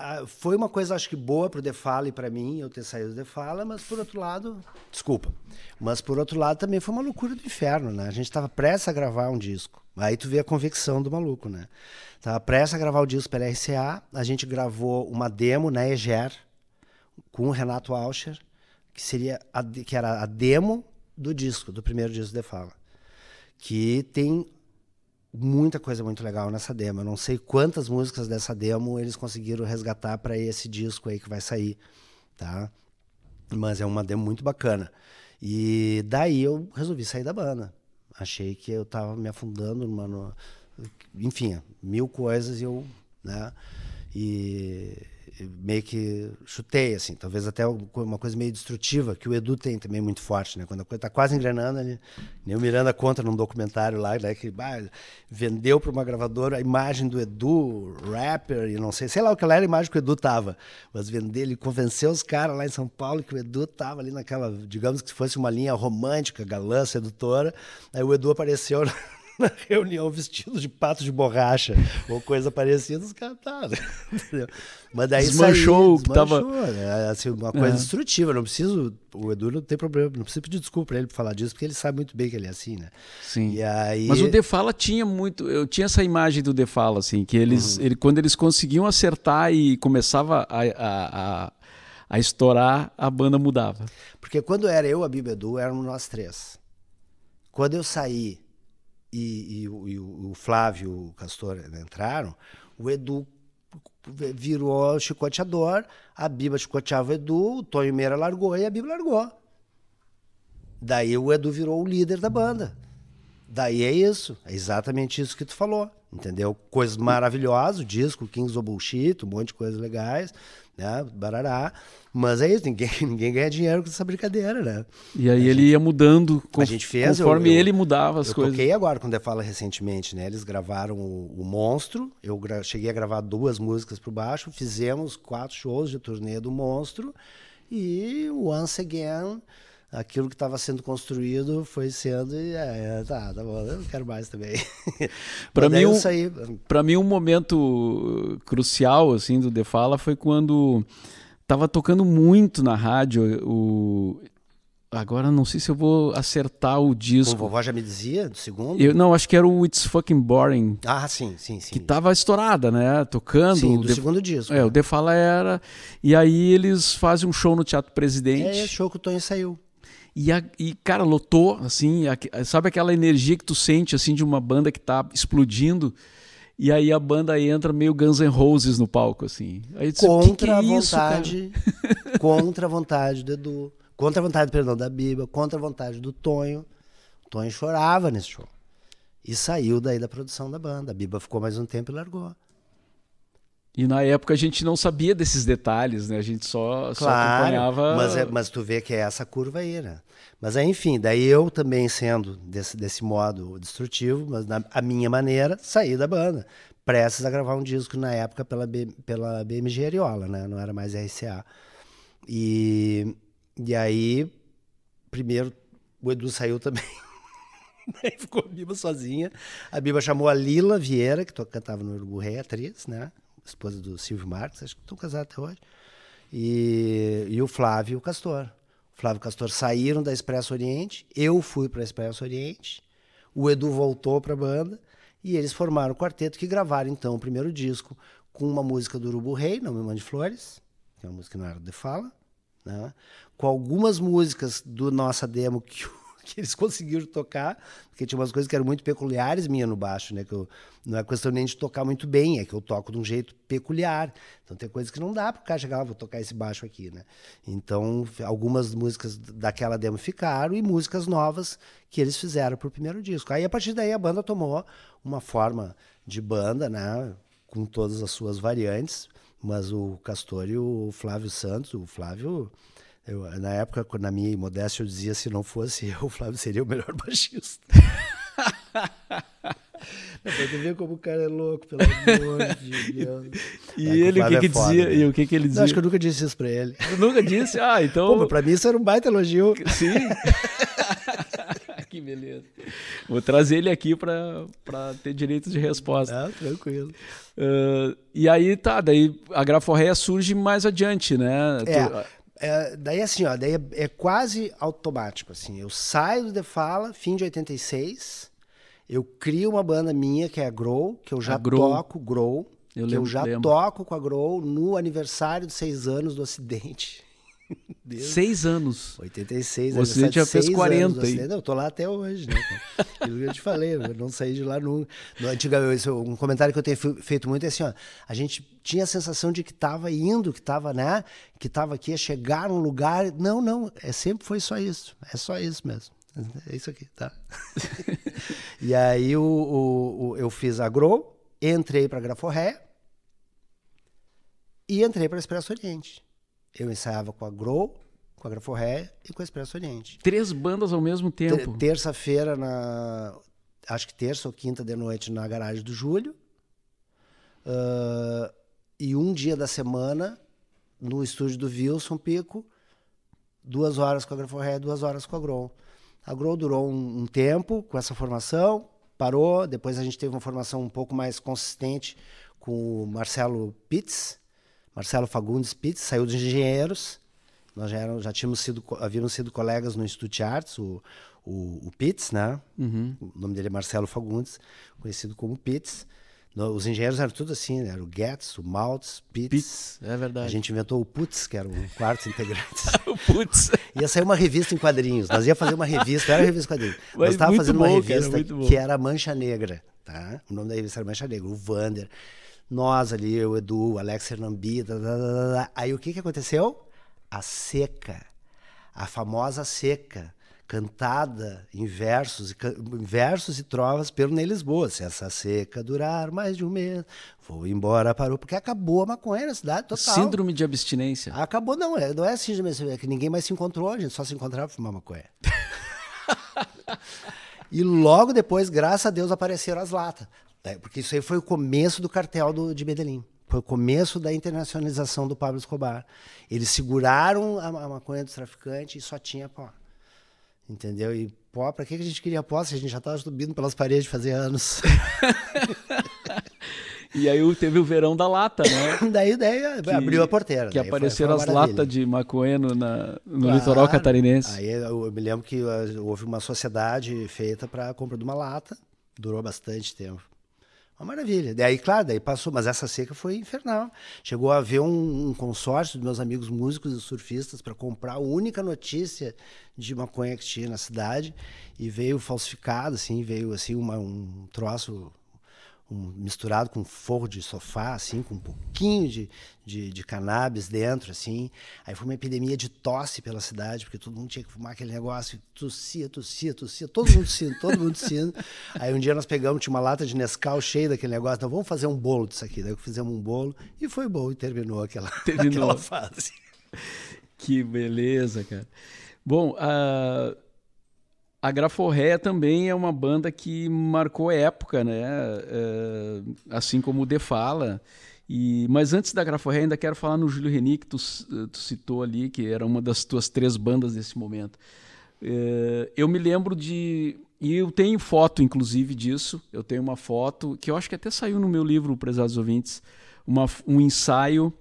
ah, foi uma coisa, acho que boa pro The Fala e para mim, eu ter saído do The Fala, mas por outro lado, desculpa, mas por outro lado também foi uma loucura do inferno, né? A gente estava prestes a gravar um disco. Aí tu vê a convicção do maluco, né? Tava prestes a gravar o disco pela RCA, a gente gravou uma demo na Eger com o Renato Alcher, que seria a, que era a demo do disco, do primeiro disco do The Fala. Que tem muita coisa muito legal nessa demo. Eu não sei quantas músicas dessa demo eles conseguiram resgatar para esse disco aí que vai sair, tá? Mas é uma demo muito bacana. E daí eu resolvi sair da banda. Achei que eu tava me afundando numa, enfim, mil coisas e eu, né? E meio que chutei, assim, talvez até uma coisa meio destrutiva, que o Edu tem também muito forte, né? Quando a coisa está quase engrenando, ele, nem o Miranda conta num documentário lá, né, que bah, vendeu para uma gravadora a imagem do Edu, rapper, e não sei, sei lá o que era a imagem que o Edu tava, mas vender, ele convenceu os caras lá em São Paulo que o Edu tava ali naquela, digamos que fosse uma linha romântica, galã, sedutora, aí o Edu apareceu na reunião vestido de pato de borracha ou coisa parecida, os caras tá, entendeu? Mas daí
desmanchou
que
tava
né? assim, uma coisa é. destrutiva, não preciso, o Edu não tem problema, não precisa pedir desculpa para ele por falar disso, porque ele sabe muito bem que ele é assim, né?
Sim. Aí... Mas o Defala tinha muito, eu tinha essa imagem do Defala assim, que eles, uhum. ele, quando eles conseguiam acertar e começava a, a, a, a estourar, a banda mudava.
Porque quando era eu, a Bíblia Edu, éramos nós três. Quando eu saí e, e, e o Flávio o Castor entraram, o Edu virou chicoteador, a Biba chicoteava o Edu, o Tonho Meira largou e a Biba largou. Daí o Edu virou o líder da banda. Daí é isso, é exatamente isso que tu falou, entendeu? Coisas maravilhosas, o disco Kings of Bullshit, um monte de coisas legais, né? Barará. Mas é isso, ninguém, ninguém ganha dinheiro com essa brincadeira, né?
E aí a ele gente, ia mudando com, a gente fez, conforme eu, eu, ele mudava as
eu
coisas.
Eu toquei agora quando eu falo recentemente, né? Eles gravaram o, o Monstro, eu cheguei a gravar duas músicas por baixo, fizemos quatro shows de turnê do Monstro e Once Again aquilo que estava sendo construído foi sendo e é, tá, tá bom, eu não quero mais também.
para mim, um, para mim um momento crucial assim do The Fala foi quando tava tocando muito na rádio o Agora não sei se eu vou acertar o disco. O
vovó já me dizia, do segundo?
Eu, não, acho que era o It's Fucking Boring.
Ah, sim, sim, sim.
Que tava estourada, né? Tocando.
Sim, do The... segundo disco.
É, né? o The Fala era. E aí eles fazem um show no Teatro Presidente.
É, show que o Tony saiu.
E, a, e, cara, lotou, assim, a, sabe aquela energia que tu sente, assim, de uma banda que tá explodindo? E aí a banda entra meio Guns N' Roses no palco, assim. Aí
disse, contra é a vontade, isso, contra a vontade do Edu, contra a vontade, perdão, da Bíblia, contra a vontade do Tonho. O Tonho chorava nesse show. E saiu daí da produção da banda. A Biba ficou mais um tempo e largou.
E na época a gente não sabia desses detalhes, né? A gente só,
Claro,
só acompanhava.
mas, é- mas tu vê que é essa curva aí, né? Mas aí, enfim, daí eu também sendo desse, desse modo destrutivo, mas na a minha maneira, saí da banda. Prestes a gravar um disco na época pela, B- pela BMG Ariola, né? Não era mais RCA. E, e aí, primeiro, o Edu saiu também. Aí ficou a Biba sozinha. A Biba chamou a Lila Vieira, que cantava no Urubu Rei, atriz, né? Esposa do Silvio Marques, acho que estão casados até hoje. E, e o Flávio Castor. O Flávio Castor saíram da Expresso Oriente, eu fui para a Expresso Oriente, o Edu voltou para a banda e eles formaram o quarteto que gravaram então o primeiro disco com uma música do Urubu Rei, Não Me Mande Flores, que é uma música que não era de fala, né? com algumas músicas do nossa demo que, que eles conseguiram tocar, porque tinha umas coisas que eram muito peculiares minha no baixo, né? Que eu, não é questão nem de tocar muito bem, é que eu toco de um jeito peculiar. Então tem coisas que não dá para o cara chegar, ah, vou tocar esse baixo aqui, né? Então algumas músicas daquela demo ficaram e músicas novas que eles fizeram pro primeiro disco. Aí a partir daí a banda tomou uma forma de banda, né? Com todas as suas variantes, mas o Castor e o Flávio Santos, o Flávio eu, na época, na minha modéstia, eu dizia se não fosse eu, o Flávio seria o melhor baixista. Não, tu ver como o cara é louco, pelo amor de Deus.
E
Ah,
ele o que,
é
que
foda,
dizia?
né?
E o que, que ele
Não,
dizia?
acho que eu nunca disse isso pra ele.
Eu nunca disse. Ah, então.
Pô, pra mim isso era um baita elogio.
Sim. que beleza. Vou trazer ele aqui para ter direito de resposta.
Ah, tranquilo.
Ah, e aí tá, daí a graforreia surge mais adiante, né? Tu-
É, daí assim, ó, daí é, é quase automático, assim. Eu saio do The Fala, fim de 86, eu crio uma banda minha, que é a Grow, que eu já
Grow.
toco Grow,
Eu
que
lembro-
eu já
lembro.
toco com a Grow no aniversário de seis anos do acidente.
Seis anos.
86,
O acidente já fez
aniversário de seis
40,
anos do
hein?
acidente. Eu tô lá até hoje, né? eu te falei, eu não saí de lá nunca. Antigamente, um comentário que eu tenho fe- feito muito é assim, ó, a gente tinha a sensação de que estava indo, que estava, né? Que estava aqui a chegar num lugar. Não, não, é sempre foi só isso. É só isso mesmo. É isso aqui, tá? e aí o, o- o- eu fiz a Grow, entrei para Graforré e entrei para Expresso Oriente. Eu ensaiava com a Grow, com a Graforré e com a Expresso Oriente.
Três bandas ao mesmo
Te-
tempo.
Terça-feira, na acho que terça ou quinta de noite, na garagem do Júlio. Ah, e um dia da semana, no estúdio do Wilson Pico, duas horas com a Graforré, duas horas com a Grow. A Grow durou um, um tempo com essa formação, parou. Depois a gente teve uma formação um pouco mais consistente com o Marcelo Pitts, Marcelo Fagundes Pitts, saiu dos engenheiros. Nós já, éramos- já tínhamos sido, havíamos sido colegas no Instituto de Artes, o, o, o Pitts, né? O nome dele é Marcelo Fagundes, conhecido como Pitts. No- os engenheiros eram tudo assim, né? Era o Getz, o Maltz, Pitts.
Pitts, é
A
verdade.
gente inventou o Putz, que era um quarto integrante.
Putz.
Ia sair uma revista em quadrinhos. Nós ia fazer uma revista, era uma revista em quadrinhos.
Mas
Nós estávamos fazendo uma
bom, cara,
revista que era Mancha Negra, tá? O nome da revista era Mancha Negra, o Vander. Nós ali, eu, o Edu, o Alex Hernambi, tá, tá, tá. aí o que que aconteceu? A seca, a famosa seca, cantada em versos, e em versos e trovas pelo Ney Lisboa. Se essa seca durar mais de um mês, vou embora para o... Porque acabou a maconha na cidade total.
Síndrome de abstinência.
Acabou, não. É, não é assim, é que ninguém mais se encontrou, a gente só se encontrava pra fumar maconha. e logo depois, graças a Deus, apareceram as latas. Porque isso aí foi o começo do cartel do, de Medellín. Foi o começo da internacionalização do Pablo Escobar. Eles seguraram a, a maconha dos traficantes e só tinha pó. Entendeu? E pó, pra que que a gente queria pó se a gente já estava subindo pelas paredes fazia anos?
E aí teve o verão da lata, né?
daí, daí abriu a porteira.
Que
foi-
apareceram
foi
as latas de maconha no, na- no
Claro.
litoral catarinense.
Aí eu, me lembro que uh, houve uma sociedade feita para a compra de uma lata, durou bastante tempo. Uma maravilha. Daí, claro, daí passou, mas essa seca foi infernal. Chegou a haver um, um consórcio dos meus amigos músicos e surfistas para comprar a única notícia de maconha que tinha na cidade e veio falsificado, assim, veio assim uma, um troço um, misturado com forro de sofá, assim, com um pouquinho de, de, de, cannabis dentro, assim. Aí foi uma epidemia de tosse pela cidade, porque todo mundo tinha que fumar aquele negócio, tossia, tossia, tossia, todo mundo tossindo, todo mundo tossindo. Aí um dia nós pegamos, tinha uma lata de Nescau cheia daquele negócio, então vamos fazer um bolo disso aqui. Daí fizemos um bolo e foi bom, e terminou aquela, terminou. aquela fase.
Que beleza, cara. Bom, a... Uh a Graforré também é uma banda que marcou época, né? É, assim como o De Fala. E, mas antes da Graforré, ainda quero falar no Júlio Reni, que tu, tu, citou ali, que era uma das tuas três bandas desse momento. É, eu me lembro de. E eu tenho foto, inclusive, disso. Eu tenho uma foto que eu acho que até saiu no meu livro, Prezados Ouvintes, uma, um ensaio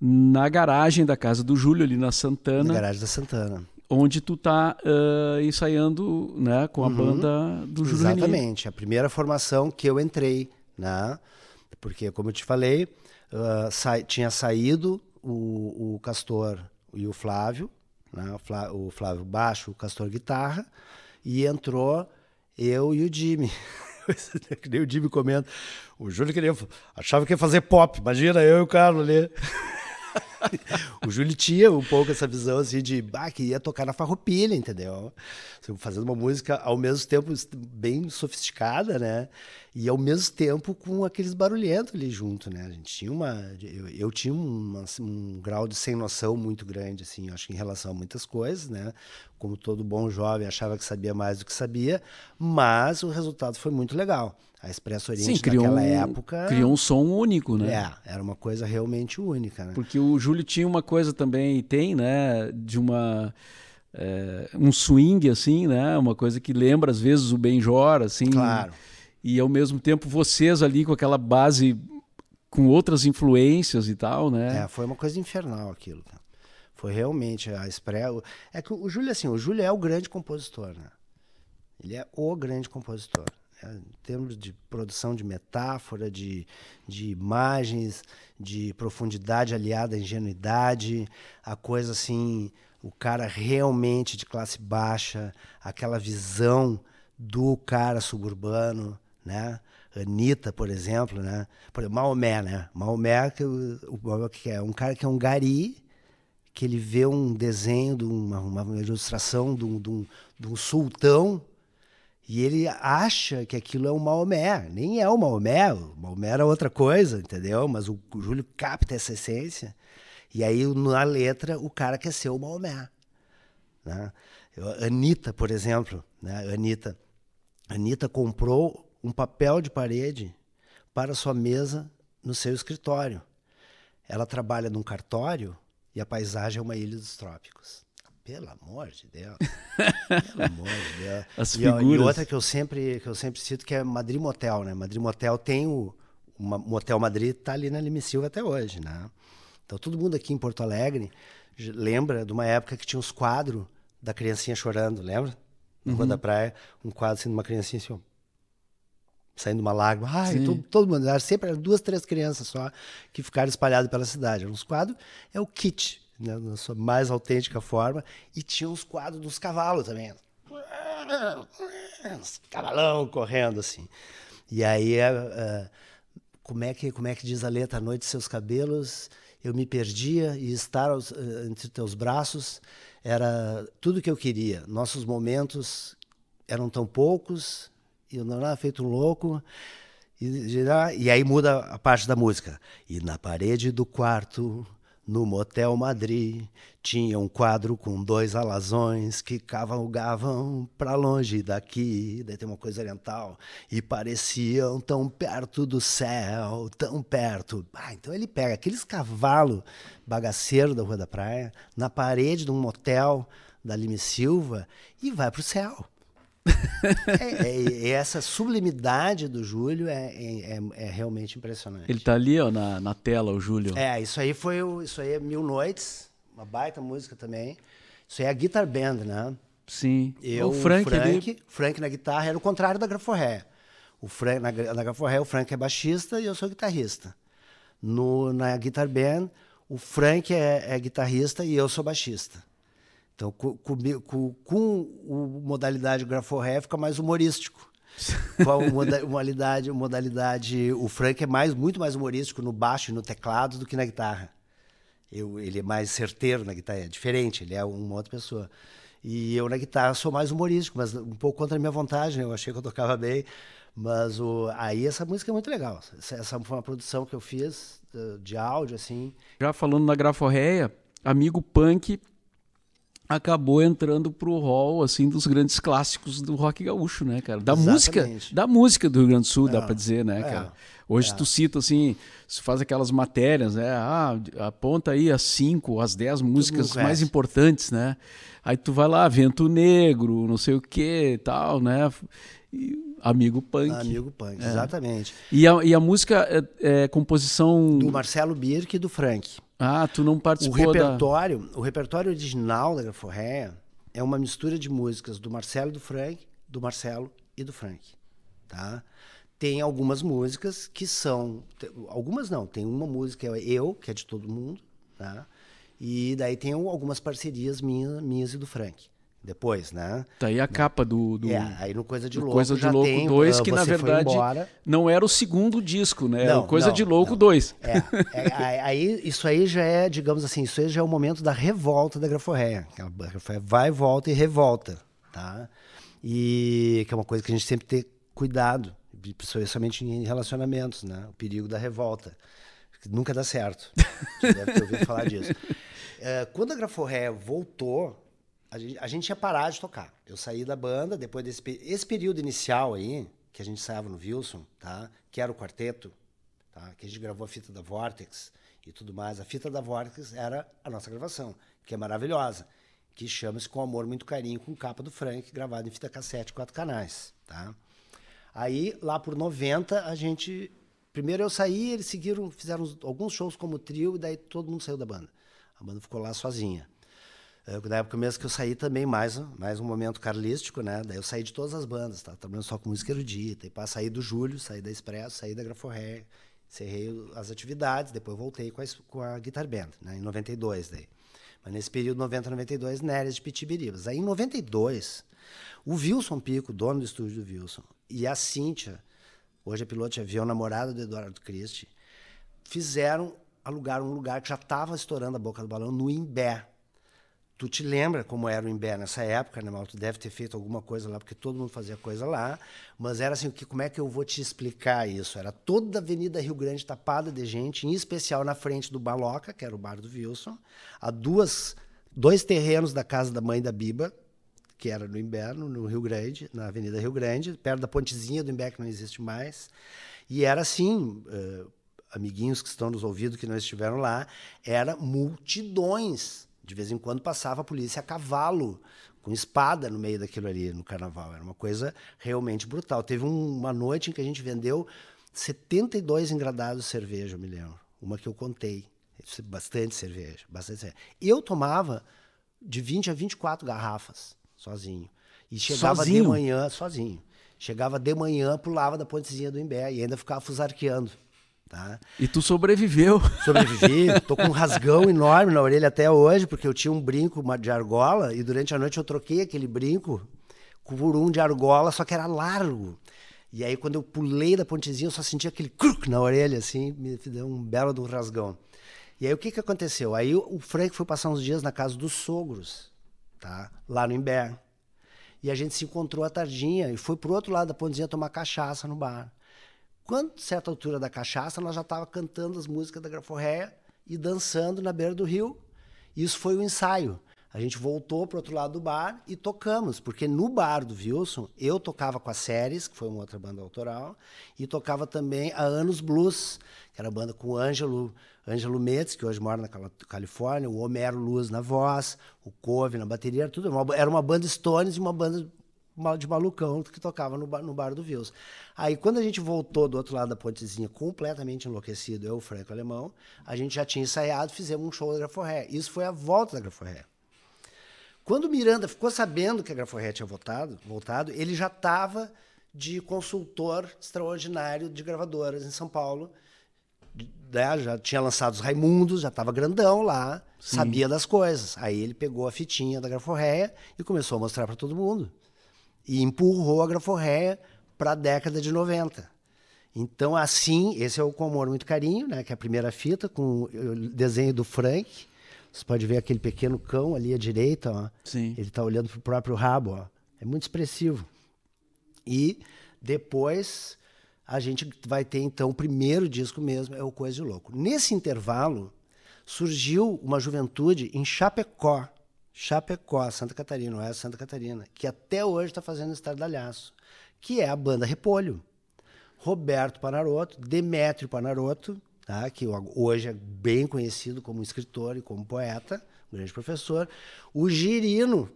na garagem da casa do Júlio, ali na Santana. Na
garagem da Santana
onde tu tá uh, ensaiando né, com a uhum. banda do Júlio
Exatamente, a primeira formação que eu entrei, né? Porque, como eu te falei, uh, sa tinha saído o, o Castor e o Flávio, né? o, Flávio, o Flávio baixo, o Castor guitarra, e entrou eu e o Jimmy. que nem o Jimmy comendo. O Júlio queria, achava que ia fazer pop, imagina eu e o Carlos ali. o Júlio tinha um pouco essa visão assim de ah, que ia tocar na farroupilha, entendeu? Assim, fazendo uma música ao mesmo tempo bem sofisticada, né? E ao mesmo tempo com aqueles barulhentos ali junto, né? A gente tinha uma. Eu, eu tinha uma, um grau de sem noção muito grande, assim, acho que em relação a muitas coisas, né? Como todo bom jovem achava que sabia mais do que sabia, mas o resultado foi muito legal. A Expresso Oriente Sim, criou naquela um, época.
Criou um som único, né?
É, era uma coisa realmente única, né?
Porque o Júlio tinha uma coisa também, tem, né? De uma. É, um swing, assim, né? Uma coisa que lembra, às vezes, o Benjor, assim.
Claro.
E ao mesmo tempo vocês ali com aquela base com outras influências e tal, né?
É, foi uma coisa infernal aquilo. Foi realmente a Expresso. É que o Júlio, assim, o Júlio é o grande compositor, né? Ele é o grande compositor em termos de produção de metáfora, de, de imagens, de profundidade aliada à ingenuidade, a coisa assim, o cara realmente de classe baixa, aquela visão do cara suburbano, né? Anitta, por exemplo, né? Por exemplo, Maomé, né? Maomé que, o, que é um cara que é um gari, que ele vê um desenho, de uma, uma ilustração de um, de um, de um sultão e ele acha que aquilo é o Maomé. Nem é o Maomé. O Maomé era outra coisa, entendeu? Mas o Júlio capta essa essência. E aí, na letra, o cara quer ser o Maomé. Né? Anitta, por exemplo. Né? Anitta. Anitta comprou um papel de parede para sua mesa no seu escritório. Ela trabalha num cartório e a paisagem é uma ilha dos trópicos. Pelo amor de Deus. Pelo amor de Deus.
As
e,
figuras.
e outra que eu sempre que eu sempre cito que é Madrid Motel, né? Madrid Motel tem o uma, Motel Madrid tá ali na Lime Silva até hoje, né? Então todo mundo aqui em Porto Alegre lembra de uma época que tinha os quadros da criancinha chorando, lembra? Na uhum. Rua da Praia, um quadro assim de uma criancinha assim, saindo uma lágrima. Ai, todo, todo, mundo, sempre eram duas, três crianças só que ficaram espalhadas pela cidade. Uns quadros é o kit né, na sua mais autêntica forma. E tinha os quadros dos cavalos também. Cavalão correndo assim. E aí, uh, como, é que, como é que diz a letra? A noite seus cabelos, eu me perdia e estar aos, uh, entre teus braços era tudo que eu queria. Nossos momentos eram tão poucos, eu não era feito louco. E, e aí muda a parte da música. E na parede do quarto no Motel Madrid tinha um quadro com dois alazões que cavalgavam para longe daqui, daí tem uma coisa oriental, e pareciam tão perto do céu, tão perto. Ah, então ele pega aqueles cavalos bagaceiros da Rua da Praia, na parede de um motel da Lime Silva, e vai para o céu. É, é, essa sublimidade do Júlio é, é, é, realmente impressionante.
Ele tá ali ó, na, na tela, o Júlio.
É, isso aí foi o, isso aí é Mil Noites, uma baita música também. Isso aí é a Guitar Band, né?
Sim.
Eu, o Frank, Frank, ele... Frank na guitarra era o contrário da Graforré. O Frank, na, na Graforré, o Frank é baixista e eu sou guitarrista. No, na Guitar Band, o Frank é, é guitarrista e eu sou baixista. Então, com, com, com, o modalidade graforré fica mais humorístico. Qual modalidade, modalidade. O Frank é mais, muito mais humorístico no baixo e no teclado do que na guitarra. Eu, ele é mais certeiro na guitarra, é diferente, ele é uma outra pessoa. E eu na guitarra sou mais humorístico, mas um pouco contra a minha vontade, né? eu achei que eu tocava bem. Mas o, aí essa música é muito legal. Essa, essa foi uma produção que eu fiz de, de áudio, assim.
Já falando na graforreia, Amigo Punk acabou entrando pro hall assim dos grandes clássicos do rock gaúcho, né, cara? Da Exatamente. música, da música do Rio Grande do Sul, é, dá para dizer, né, é, cara? Hoje é. tu cita assim, se faz aquelas matérias, né? Ah, aponta aí as cinco, as dez músicas mais importantes, né? Aí tu vai lá, Vento Negro, não sei o que, tal, né? E, Amigo Punk.
Amigo Punk, é. exatamente.
E a, e a música é, é composição
do Marcelo Birk e do Frank.
Ah, tu não participou
o repertório, da... O repertório original da Graforréia é uma mistura de músicas do Marcelo e do Frank, do Marcelo e do Frank, tá? Tem algumas músicas que são, algumas não, tem uma música é eu, que é de todo mundo, tá? E daí tem algumas parcerias minhas, minhas e do Frank depois, né?
Tá aí a capa do, do,
É, aí no Coisa de Louco
Coisa de Louco
tem,
2, que na verdade não era o segundo disco, né? Não, Coisa não, de Louco não. 2.
É, é, aí, isso aí já é, digamos assim, isso aí já é o momento da revolta da graforréia. A graforréia vai, volta e revolta, tá? E que é uma coisa que a gente sempre tem cuidado, principalmente em relacionamentos, né? O perigo da revolta. Nunca dá certo. Você deve ter ouvido falar disso. É, quando a graforréia voltou a gente, a gente ia parar de tocar. Eu saí da banda, depois desse esse período inicial aí, que a gente ensaiava no Wilson, tá? que era o quarteto, tá? que a gente gravou a fita da Vortex e tudo mais. A fita da Vortex era a nossa gravação, que é maravilhosa, que chama-se Com Amor Muito Carinho, com capa do Frank, gravado em fita cassete, quatro canais. Tá? Aí, lá por 90, a gente... Primeiro eu saí, eles seguiram, fizeram alguns shows como trio, e daí todo mundo saiu da banda. A banda ficou lá sozinha. É, na época mesmo que eu saí também mais, mais um momento carlístico, né? Daí eu saí de todas as bandas, tá? Trabalhando só com música erudita. E para sair do Júlio, saí da Expresso, saí da Graforré, encerrei as atividades, depois voltei com a, com a Guitar Band, né? Em 92 daí. Mas nesse período 90 92, Néres de Pitibiribas. Aí em 92, o Wilson Pico, dono do estúdio do Wilson, e a Cíntia, hoje é piloto de avião, namorada do Eduardo Christie, fizeram, alugaram um lugar que já estava estourando a boca do balão no Imbé, Tu te lembra como era o Imbé nessa época, né, Mal? Tu deve ter feito alguma coisa lá, porque todo mundo fazia coisa lá. Mas era assim, que, como é que eu vou te explicar isso? Era toda a Avenida Rio Grande tapada de gente, em especial na frente do Baloca, que era o bar do Wilson, a duas, dois terrenos da casa da mãe da Biba, que era no inverno, no Rio Grande, na Avenida Rio Grande, perto da pontezinha do Imbé, que não existe mais. E era assim, uh, amiguinhos que estão nos ouvidos, que não estiveram lá, era multidões de vez em quando passava a polícia a cavalo, com espada no meio daquilo ali no carnaval. Era uma coisa realmente brutal. Teve um, uma noite em que a gente vendeu 72 engradados de cerveja, eu me lembro. Uma que eu contei. Bastante cerveja, bastante cerveja. Eu tomava de 20 a 24 garrafas, sozinho. E chegava sozinho? de manhã, sozinho. Chegava de manhã, pulava da pontezinha do Imbé e ainda ficava fusarqueando. Tá?
E tu sobreviveu.
Sobrevivi, tô com um rasgão enorme na orelha até hoje, porque eu tinha um brinco de argola e durante a noite eu troquei aquele brinco por um de argola, só que era largo. E aí quando eu pulei da pontezinha, eu só senti aquele cruc na orelha, assim, me deu um belo do rasgão. E aí o que que aconteceu? Aí o Frank foi passar uns dias na casa dos sogros, tá? Lá no Imbé. E a gente se encontrou à tardinha e foi pro outro lado da pontezinha tomar cachaça no bar. Quando, certa altura da cachaça, nós já estava cantando as músicas da Graforréia e dançando na beira do rio. Isso foi o ensaio. A gente voltou para outro lado do bar e tocamos, porque no bar do Wilson, eu tocava com a Séries, que foi uma outra banda autoral, e tocava também a Anos Blues, que era a banda com o Ângelo, Ângelo Metz, que hoje mora na Califórnia, o Homero Luz na voz, o Cove na bateria, tudo. Era uma banda Stones e uma banda de malucão que tocava no bar, no bar do Vils. Aí, quando a gente voltou do outro lado da pontezinha, completamente enlouquecido, eu, o Franco Alemão, a gente já tinha ensaiado, fizemos um show da Graforré. Isso foi a volta da Graforré. Quando o Miranda ficou sabendo que a Graforré tinha voltado, voltado ele já estava de consultor extraordinário de gravadoras em São Paulo. Né? Já tinha lançado os Raimundos, já estava grandão lá, Sim. sabia das coisas. Aí ele pegou a fitinha da Graforréia e começou a mostrar para todo mundo e empurrou a graforréia para a década de 90. Então, assim, esse é o Com Amor Muito Carinho, né, que é a primeira fita, com o desenho do Frank. Você pode ver aquele pequeno cão ali à direita, ó.
Sim.
Ele está olhando para o próprio rabo, ó. É muito expressivo. E depois a gente vai ter, então, o primeiro disco mesmo, é o Coisa de Louco. Nesse intervalo, surgiu uma juventude em Chapecó, Chapecó, Santa Catarina, é Santa Catarina, que até hoje está fazendo estardalhaço, que é a banda Repolho. Roberto Panaroto, Demétrio Panaroto, tá? que hoje é bem conhecido como escritor e como poeta, um grande professor. O Girino,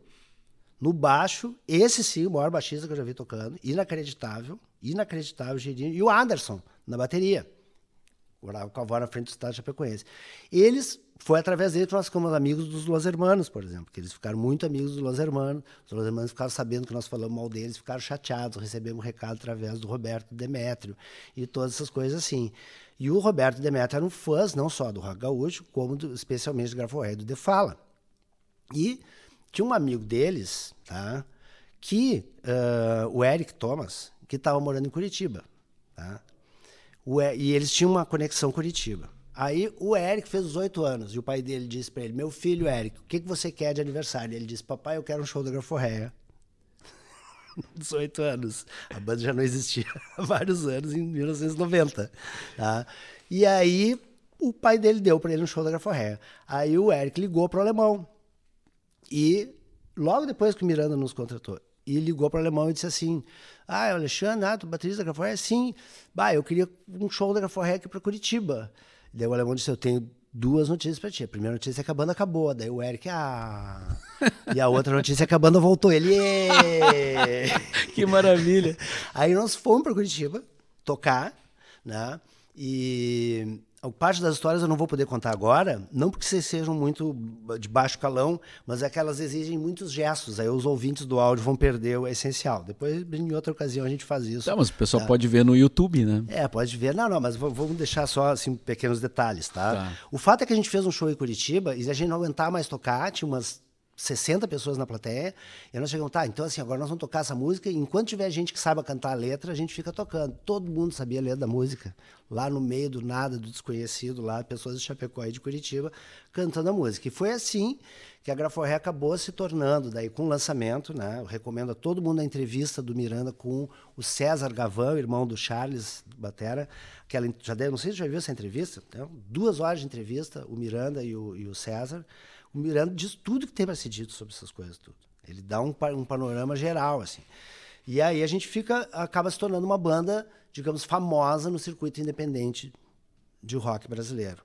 no baixo, esse sim, o maior baixista que eu já vi tocando, inacreditável, inacreditável Girino. E o Anderson, na bateria. Morava com a na frente do estado de Chapecoense. Eles, foi através deles que nós ficamos amigos dos Los Hermanos, por exemplo, que eles ficaram muito amigos dos Los Hermanos. Os Los Hermanos ficaram sabendo que nós falamos mal deles, ficaram chateados, recebemos um recado através do Roberto Demétrio e todas essas coisas assim. E o Roberto Demétrio eram fãs não só do rock gaúcho, como do, especialmente do Grafo do The Fala. E tinha um amigo deles, tá? que uh, o Eric Thomas, que estava morando em Curitiba. Tá? e eles tinham uma conexão Curitiba. Aí o Eric fez 18 anos e o pai dele disse para ele: Meu filho Eric, o que, que você quer de aniversário? Ele disse: Papai, eu quero um show da Graforreia. 18 anos. A banda já não existia há vários anos, em 1990. Tá? E aí o pai dele deu para ele um show da Graforreia. Aí o Eric ligou para o alemão. E logo depois que o Miranda nos contratou, e ligou para o alemão e disse assim: Ah, Alexandre, ah, tu baterista da Graforré? Sim. Bah, eu queria um show da Graforré aqui para Curitiba. Daí o alemão disse: Eu tenho duas notícias para ti. A primeira notícia é que a banda acabou. Daí o Eric, ah. E a outra notícia é que a banda voltou. Ele,
que maravilha.
Aí nós fomos para Curitiba tocar, né? E parte das histórias eu não vou poder contar agora, não porque vocês sejam muito de baixo calão, mas é que elas exigem muitos gestos. Aí os ouvintes do áudio vão perder o essencial. Depois, em outra ocasião, a gente faz isso.
Tá, mas o pessoal é. pode ver no YouTube, né?
É, pode ver. Não, não, mas vamos deixar só assim, pequenos detalhes, tá? tá? O fato é que a gente fez um show em Curitiba e a gente não aguentava mais tocar, tinha umas 60 pessoas na plateia, e nós chegamos, tá, então assim, agora nós vamos tocar essa música, e enquanto tiver gente que saiba cantar a letra, a gente fica tocando. Todo mundo sabia a letra da música, lá no meio do nada, do desconhecido, lá, pessoas de Chapecó e de Curitiba, cantando a música. E foi assim que a Graforré acabou se tornando, daí com o lançamento, né, eu recomendo a todo mundo a entrevista do Miranda com o César Gavan, irmão do Charles Batera, aquela, já deve, não sei se já viu essa entrevista, então, duas horas de entrevista, o Miranda e o, e o César, o Miranda diz tudo que tem para ser dito sobre essas coisas tudo. Ele dá um, um panorama geral assim. E aí a gente fica acaba se tornando uma banda, digamos, famosa no circuito independente de rock brasileiro.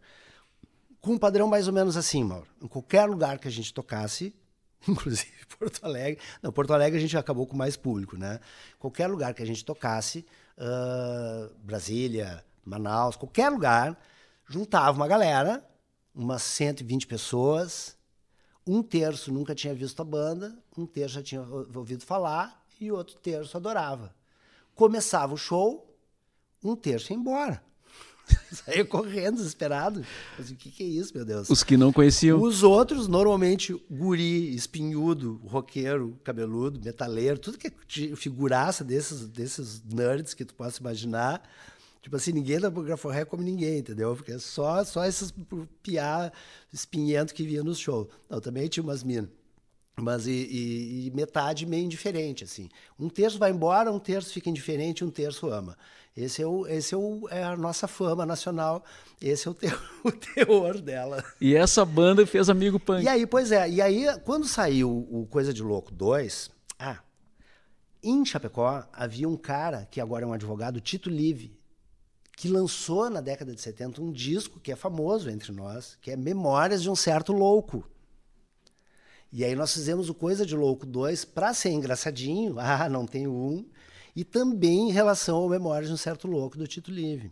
Com um padrão mais ou menos assim, Mauro. Em qualquer lugar que a gente tocasse, inclusive Porto Alegre. Não, Porto Alegre a gente acabou com mais público, né? Qualquer lugar que a gente tocasse, uh, Brasília, Manaus, qualquer lugar, juntava uma galera, umas 120 pessoas, um terço nunca tinha visto a banda, um terço já tinha ouvido falar e outro terço adorava. Começava o show, um terço ia embora. Saía correndo, desesperado. Mas o que, que, é isso, meu Deus?
Os que não conheciam.
Os outros, normalmente, guri, espinhudo, roqueiro, cabeludo, metaleiro, tudo que é figuraça desses, desses nerds que tu possa imaginar, Tipo assim, ninguém da Graforré come ninguém, entendeu? Porque é só, só esses piá espinhentos que via no show. Não, também tinha umas minas. Mas e, e, e, metade meio indiferente, assim. Um terço vai embora, um terço fica indiferente, um terço ama. Esse é, o, esse é, o, é a nossa fama nacional, esse é o, teor, o teor dela.
E essa banda fez Amigo Punk.
E aí, pois é, e aí quando saiu o Coisa de Louco 2, ah, em Chapecó havia um cara que agora é um advogado, Tito Live, que lançou na década de 70 um disco que é famoso entre nós, que é Memórias de um Certo Louco. E aí nós fizemos o Coisa de Louco 2 para ser engraçadinho, ah, não tem um, e também em relação ao Memórias de um Certo Louco do Tito Livre.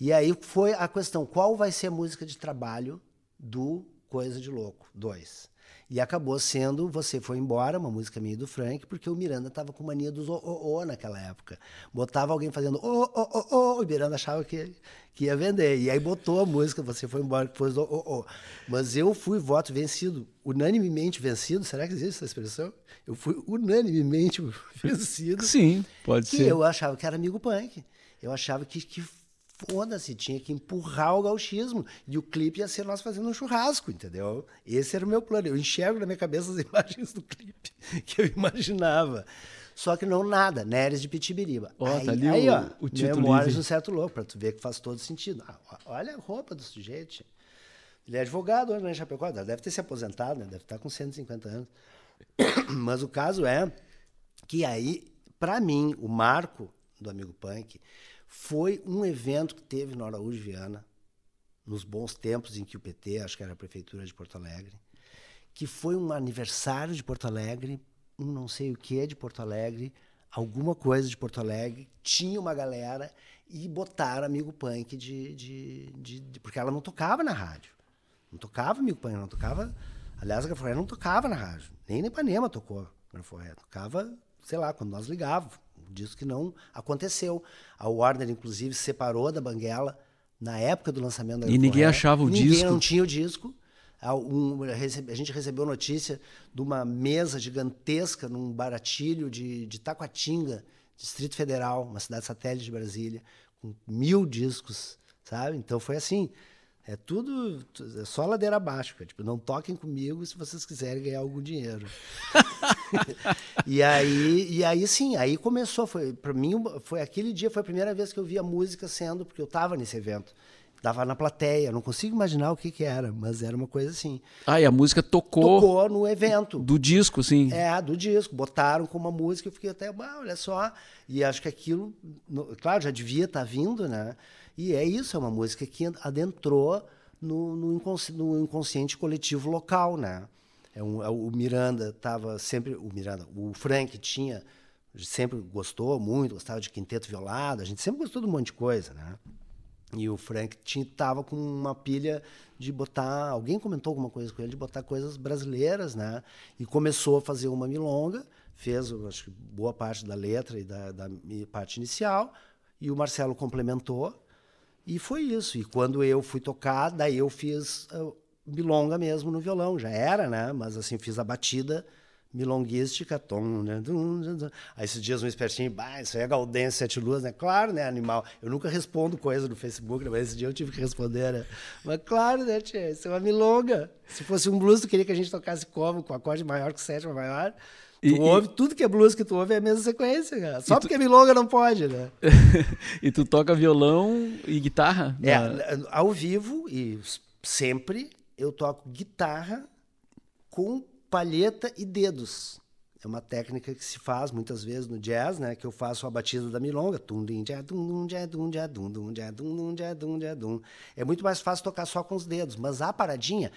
E aí foi a questão, qual vai ser a música de trabalho do Coisa de Louco 2. E acabou sendo Você Foi Embora, uma música minha e do Frank, porque o Miranda tava com mania dos o, o, o naquela época. Botava alguém fazendo o, o, o, o, e o Miranda achava que, que ia vender. E aí botou a música Você Foi Embora, depois do o, o. Mas eu fui voto vencido, unanimemente vencido, será que existe essa expressão? Eu fui unanimemente vencido.
Sim, pode
que
ser.
eu achava que era amigo punk. Eu achava que, que foda-se, tinha que empurrar o gauchismo. E o clipe ia ser nós fazendo um churrasco, entendeu? Esse era o meu plano. Eu enxergo na minha cabeça as imagens do clipe que eu imaginava. Só que não nada, Neres de Pitibiriba.
Ó,
aí,
tá ali
aí,
o-
ó,
o título
Memórias
livre.
do Certo Louco, pra tu ver que faz todo sentido. Ah, olha a roupa do sujeito. Ele é advogado hoje, né, Chapecó? Deve ter se aposentado, né? Deve estar com 150 anos. Mas o caso é que aí, para mim, o marco do Amigo Punk foi um evento que teve no Araújo Viana, nos bons tempos em que o PT, acho que era a Prefeitura de Porto Alegre, que foi um aniversário de Porto Alegre, um não sei o que de Porto Alegre, alguma coisa de Porto Alegre, tinha uma galera e botaram Amigo Punk de, de, de- de- porque ela não tocava na rádio. Não tocava Amigo Punk, não tocava. Aliás, a Graforé não tocava na rádio. Nem na Ipanema tocou Graforé. Tocava, sei lá, quando nós ligávamos. Um disco que não aconteceu. A Warner, inclusive, separou da Banguela na época do lançamento da
E ninguém
Graforé.
achava o
ninguém
disco.
não tinha o disco. A, um- recebe- a gente recebeu notícia de uma mesa gigantesca num baratilho de, de Taquatinga, Distrito Federal, uma cidade satélite de Brasília, com mil discos, sabe? Então foi assim. É tudo, tu- é só ladeira abaixo, cara. Tipo, não toquem comigo se vocês quiserem ganhar algum dinheiro. e aí, e aí sim, aí começou, foi para mim foi aquele dia foi a primeira vez que eu vi a música sendo, porque eu estava nesse evento. Tava na plateia, não consigo imaginar o que que era, mas era uma coisa assim.
Ah, e a música tocou,
Tocou no evento.
do disco, assim.
É, do disco. Botaram com uma música, eu fiquei até, "Bah, olha só. E acho que aquilo, claro, já devia estar vindo, né? E é isso, é uma música que adentrou no, no, no inconsciente coletivo local, né? É um, é o Miranda estava sempre, o Miranda, o Frank tinha, sempre gostou muito, gostava de quinteto violado, a gente sempre gostou de um monte de coisa, né? E o Frank tinha, tava com uma pilha de botar. Alguém comentou alguma coisa com ele, de botar coisas brasileiras, né? E começou a fazer uma milonga, fez, acho que, boa parte da letra e da, da parte inicial, e o Marcelo complementou, e foi isso. E quando eu fui tocar, daí eu fiz ah, milonga mesmo no violão, já era, né? Mas assim, fiz a batida milonguística, tom, né? Aí esses dias um espertinho, bah, isso aí é Gaudêncio Sete Luas, né? Claro, né, animal? Eu nunca respondo coisa no Facebook, né? mas esse dia eu tive que responder, né? Mas claro, né, tia? Isso é uma milonga. Se fosse um blues, tu queria que a gente tocasse como? Com acorde maior que sétima maior? Tu
E- e-
ouve, tudo que é blues que tu ouve é a mesma sequência, cara. Só porque é milonga não pode, né?
e tu toca violão e guitarra?
É,
Na-
ao vivo e sempre eu toco guitarra com palheta e dedos. É uma técnica que se faz muitas vezes no jazz, né? Que eu faço a batida da milonga. É muito mais fácil tocar só com os dedos, mas a paradinha,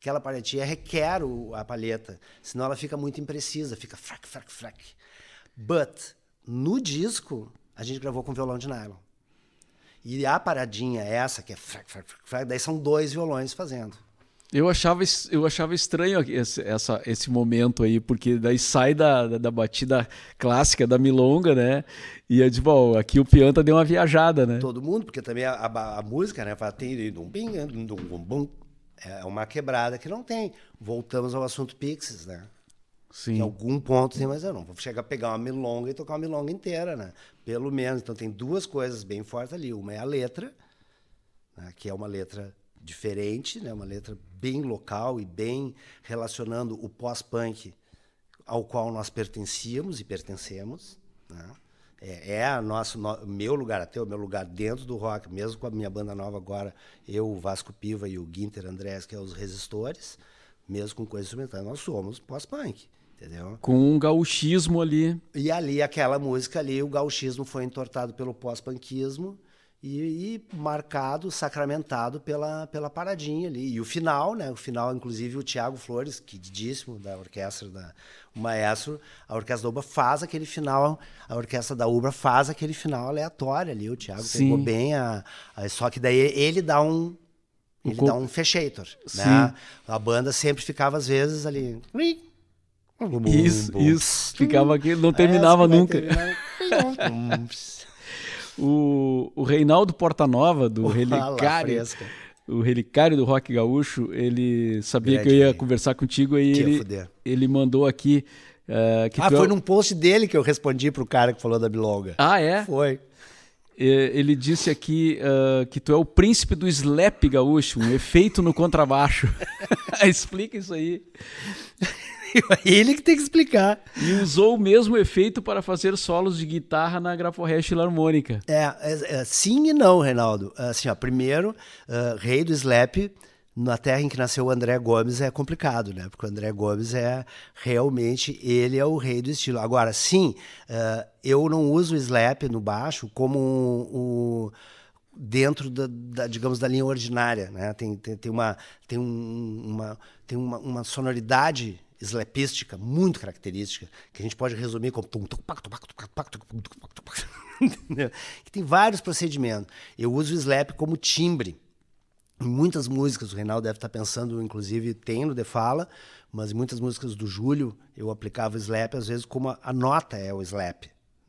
aquela paradinha requer o- a palheta, senão ela fica muito imprecisa, fica frac, frac, frac. But no disco a gente gravou com violão de nylon. E a paradinha essa que é frac, frac, frac, frac, daí são dois violões fazendo.
Eu achava, eu achava estranho esse, essa, esse momento aí, porque daí sai da, da, da batida clássica da milonga, né? E eu digo, bom, aqui o Pianta deu uma viajada, né?
Todo mundo, porque também a, a- a música, né, fala, tem dum, bim, dum, bum. É uma quebrada que não tem. Voltamos ao assunto Pixies, né? Em
Sim.
algum ponto tem, mas eu não vou chegar a pegar uma milonga e tocar uma milonga inteira, né? Pelo menos. Então tem duas coisas bem fortes ali. Uma é a letra, né, que é uma letra diferente, né, uma letra bem local e bem relacionando o pós-punk ao qual nós pertencíamos e pertencemos. Né? É, é a nosso, no, meu lugar, até o meu lugar dentro do rock, mesmo com a minha banda nova agora, eu, o Vasco Piva e o Guinter Andrés, que é os resistores, mesmo com coisa instrumental, nós somos pós-punk, entendeu?
Com um gauchismo ali.
E ali, aquela música ali, o gauchismo foi entortado pelo pós-punkismo e, e marcado, sacramentado pela, pela paradinha ali. E o final, né? O final, inclusive, o Tiago Flores, queridíssimo da orquestra, da, o maestro, a orquestra da Ubra faz aquele final, a orquestra da Ubra faz aquele final aleatório ali. O Tiago pegou bem a, a. Só que daí ele dá um ele dá um fechator, né? A banda sempre ficava às vezes ali.
Isso, isso. Ficava aqui, não terminava nunca. O, o Reinaldo Portanova, do Relicário, o Relicário do Rock Gaúcho, ele sabia Grande que eu ia conversar contigo e ele, ele mandou aqui. Uh,
ah, foi num post dele que eu respondi pro cara que falou da Bilonga.
Ah, é?
Foi.
Ele disse aqui uh, que tu é o príncipe do slap gaúcho, um efeito no contrabaixo. Explica isso aí.
Ele que tem que explicar.
E usou o mesmo efeito para fazer solos de guitarra na Graforrest Filarmônica.
É, é, é, sim e não, Reinaldo. Assim, ó, primeiro, uh, rei do slap na terra em que nasceu o André Gomes é complicado, né? Porque o André Gomes é realmente ele é o rei do estilo. Agora, sim, uh, eu não uso o slap no baixo como um, um dentro da, da, digamos da linha ordinária, né? Tem, tem, tem uma tem um, uma tem uma, uma sonoridade slapística muito característica, que a gente pode resumir como que tem vários procedimentos. Eu uso o slap como timbre. Em muitas músicas, o Reinaldo deve estar pensando, inclusive tem no The Fala, mas em muitas músicas do Júlio eu aplicava o slap, às vezes como a, a nota é o slap.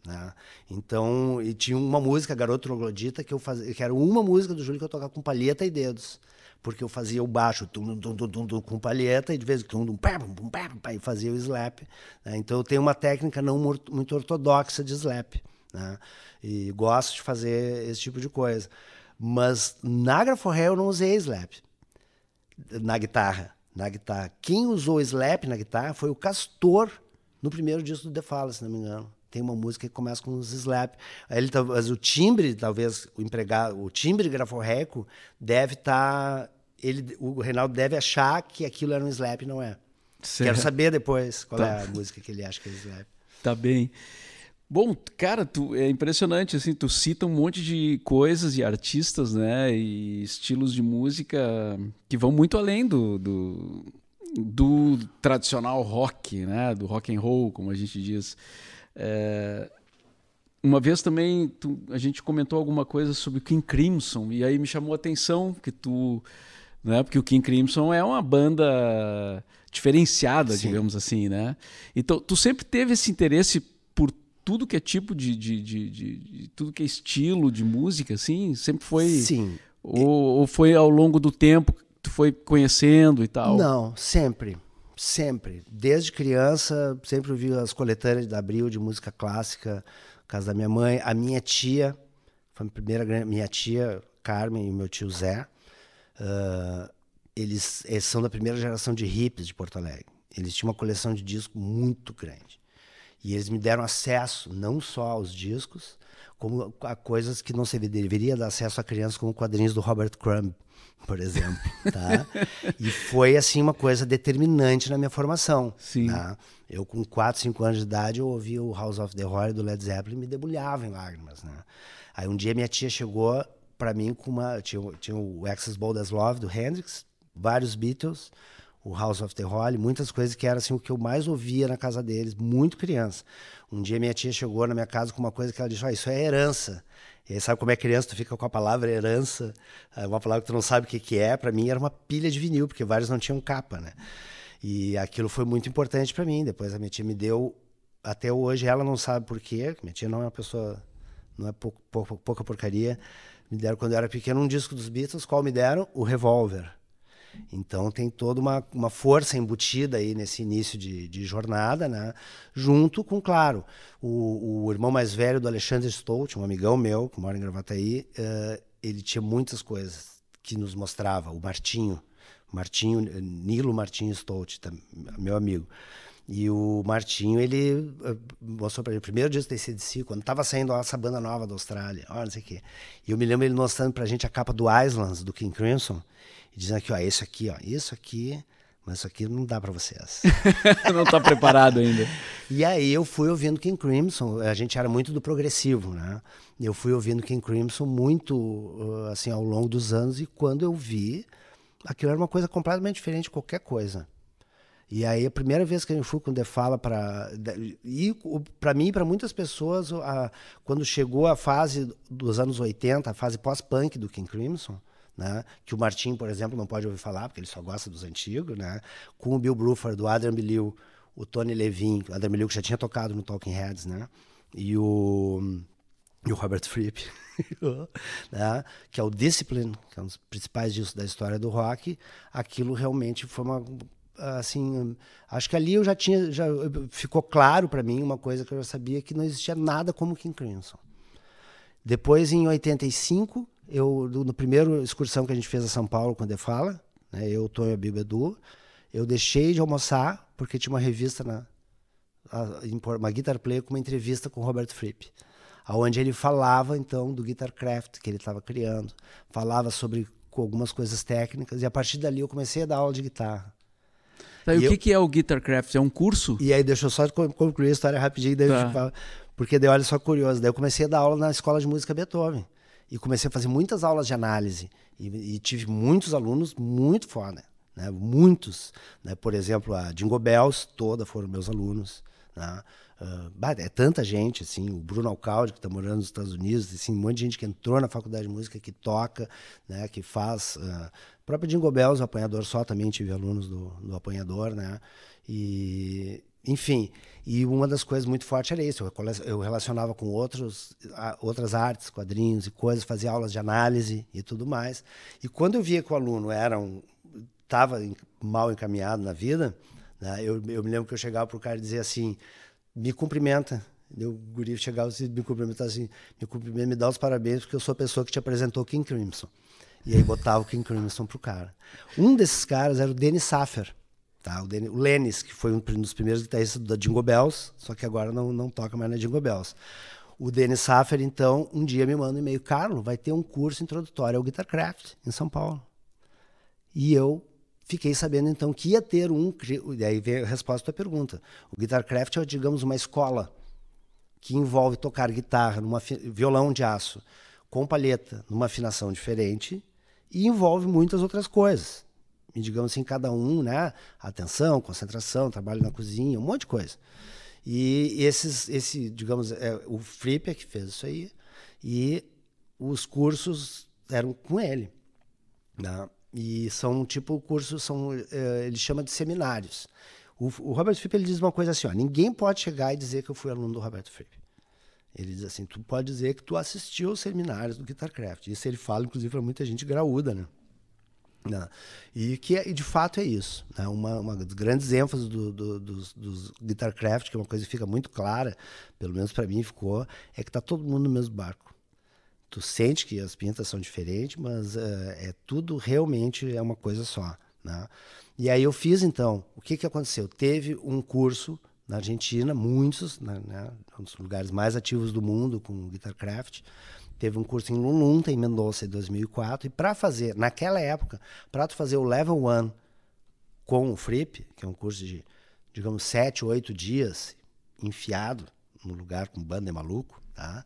Né? Então, e tinha uma música, Garoto Troglodita, que eu que era uma música do Júlio que eu tocava com palheta e dedos porque eu fazia o baixo tum, tum, tum, tum, com palheta e de vez em quando e fazia o slap. Né? Então eu tenho uma técnica não muito ortodoxa de slap. Né? E gosto de fazer esse tipo de coisa. Mas na Graforré eu não usei slap na guitarra. Na guitarra. Quem usou slap na guitarra foi o Castor no primeiro disco do The Fala, se não me engano tem uma música que começa com uns slap. Ele, o timbre, talvez o empregado, o timbre graforreco deve estar. Tá, ele, o Reinaldo deve achar que aquilo era um slap, não é. Certo. Quero saber depois qual tá. é a música que ele acha que é slap.
Tá bem. Bom, cara, tu, é impressionante, assim, tu cita um monte de coisas e artistas, né, e estilos de música que vão muito além do, do, do tradicional rock, né, do rock and roll, como a gente diz. É, uma vez também tu, a gente comentou alguma coisa sobre o King Crimson e aí me chamou a atenção que tu, né? Porque o King Crimson é uma banda diferenciada, Sim. digamos assim, né? Então tu sempre teve esse interesse por tudo que é tipo de, de, de, de, tudo que é estilo de música, assim, sempre foi.
Sim.
Ou, ou foi ao longo do tempo que tu foi conhecendo e tal?
Não, sempre. Sempre. Desde criança, sempre ouvi as coletâneas da Abril de música clássica, casa da minha mãe. A minha tia, foi a primeira minha tia, Carmen, e meu tio Zé, uh, eles, eles são da primeira geração de hippies de Porto Alegre. Eles tinham uma coleção de discos muito grande. E eles me deram acesso não só aos discos, como a coisas que não se deveria dar acesso a crianças, como quadrinhos do Robert Crumb por exemplo, tá? e foi assim uma coisa determinante na minha formação,
Sim.
Tá? Eu com 4, 5 anos de idade eu ouvia o House of the Horror do Led Zeppelin e me debulhava em lágrimas, né? Aí um dia minha tia chegou para mim com uma tinha, tinha o Access Bold as Love do Hendrix, vários Beatles, o House of the Holly, muitas coisas que era assim o que eu mais ouvia na casa deles, muito criança. Um dia minha tia chegou na minha casa com uma coisa que ela disse: ah, isso é herança. E aí, sabe como é criança, tu fica com a palavra herança, é uma palavra que tu não sabe o que, é. Para mim era uma pilha de vinil, porque vários não tinham capa, né? E aquilo foi muito importante para mim. Depois a minha tia me deu, até hoje ela não sabe por quê. Minha tia não é uma pessoa, não é pouca, pouca porcaria. Me deram quando eu era pequeno um disco dos Beatles, qual me deram? O Revolver. Então tem toda uma, uma força embutida aí nesse início de, de jornada, né? Junto com, claro, o, o, irmão mais velho do Alexandre Stout, um amigão meu que mora em Gravataí, uh, ele tinha muitas coisas que nos mostrava. O Martinho, Martinho Nilo Martinho Stout, meu amigo. E o Martinho, ele uh, mostrou para ele o primeiro disco da ACDC, quando estava saindo essa banda nova da Austrália, olha, não sei o quê. E eu me lembro ele mostrando para a gente a capa do Islands, do King Crimson, e dizendo aqui, ó, esse aqui, ó, isso aqui, mas isso aqui não dá para vocês.
não está preparado ainda.
e aí eu fui ouvindo King Crimson, a gente era muito do progressivo, né? Eu fui ouvindo King Crimson muito, assim, ao longo dos anos, e quando eu vi, aquilo era uma coisa completamente diferente de qualquer coisa. E aí a primeira vez que o The Fala para e para mim e para muitas pessoas, a, quando chegou a fase dos anos 80, a fase pós-punk do King Crimson, né? que o Martin, por exemplo, não pode ouvir falar, porque ele só gosta dos antigos, né? com o Bill Bruford, do Adrian Belew, o Tony Levin, o Adrian Belew que já tinha tocado no Talking Heads, né? e o, e o Robert Fripp, né? que é o Discipline, que é um dos principais discos da história do rock, aquilo realmente foi uma assim, acho que ali eu já tinha, já ficou claro para mim uma coisa que eu já sabia que não existia nada como King Crimson. Depois, em 85, eu no primeiro excursão que a gente fez a São Paulo com a Defala, né, eu, Tonho, a Edu, eu deixei de almoçar porque tinha uma revista na uma Guitar Player com uma entrevista com o Robert Fripp, aonde ele falava então do Guitar Craft que ele estava criando, falava sobre algumas coisas técnicas e a partir dali eu comecei a dar aula de guitarra.
Tá, e, e o eu... que, é o Guitarcraft? É um curso?
E aí, deixa eu só concluir a história rapidinho, daí tá. porque daí olha só curioso. Daí eu comecei a dar aula na escola de música Beethoven. E comecei a fazer muitas aulas de análise. E, e tive muitos alunos muito foda. Né? Muitos. Né? Por exemplo, a Jingle Bells, toda foram meus alunos. Né? Uh, é tanta gente, assim, o Bruno Alcalde, que está morando nos Estados Unidos, assim, um monte de gente que entrou na faculdade de música, que toca, né, que faz. Uh, próprio Jingle Bells, o apanhador só, também tive alunos do, do apanhador, né? E, enfim, e uma das coisas muito fortes era isso. Eu relacionava com outros, outras artes, quadrinhos e coisas, fazia aulas de análise e tudo mais. E quando eu via que o aluno era um, estava mal encaminhado na vida, né, eu, eu me lembro que eu chegava para o cara e dizia assim: me cumprimenta. O guri chegava e me cumprimentar assim, me cumprimenta, me dá os parabéns porque eu sou a pessoa que te apresentou King Crimson. E aí botava o King Crimson pro cara. Um desses caras era o Dennis Saffer, tá? O, Dennis, o Lennis, que foi um dos primeiros guitarristas da Jingle Bells, só que agora não, não toca mais na Jingle Bells. O Dennis Saffer, então, um dia me manda um e-mail, Carlos, vai ter um curso introdutório ao Guitarcraft em São Paulo. E eu fiquei sabendo então que ia ter um. E aí vem a resposta à pergunta. O Guitarcraft é, digamos, uma escola que envolve tocar guitarra, numa, violão de aço, com palheta, numa afinação diferente, e envolve muitas outras coisas. E, digamos assim, cada um, né? Atenção, concentração, trabalho na cozinha, um monte de coisa. E esses, esse, digamos, é, o Fripp é que fez isso aí, e os cursos eram com ele. Né? E são tipo cursos, são, é, ele chama de seminários. O, o Robert Fripp ele diz uma coisa assim: ó, ninguém pode chegar e dizer que eu fui aluno do Robert Fripp. Ele diz assim: tu pode dizer que tu assistiu aos seminários do Guitarcraft. Isso ele fala, inclusive, para muita gente graúda, né? Não. Né? E que é, e de fato é isso. Né? Uma, uma das grandes ênfases do, do, dos, dos Guitarcraft, que é uma coisa que fica muito clara, pelo menos para mim ficou, é que está todo mundo no mesmo barco tu sente que as pintas são diferentes, mas uh, é tudo realmente é uma coisa só, né? E aí eu fiz então, o que que aconteceu? Teve um curso na Argentina, muitos, né, né, um dos lugares mais ativos do mundo com Guitarcraft. Teve um curso em Lununta, em Mendoza, em 2004, e para fazer, naquela época, para tu fazer o Level 1 com o Fripp, que é um curso de, digamos, sete, oito dias, enfiado no lugar com banda é maluco, tá?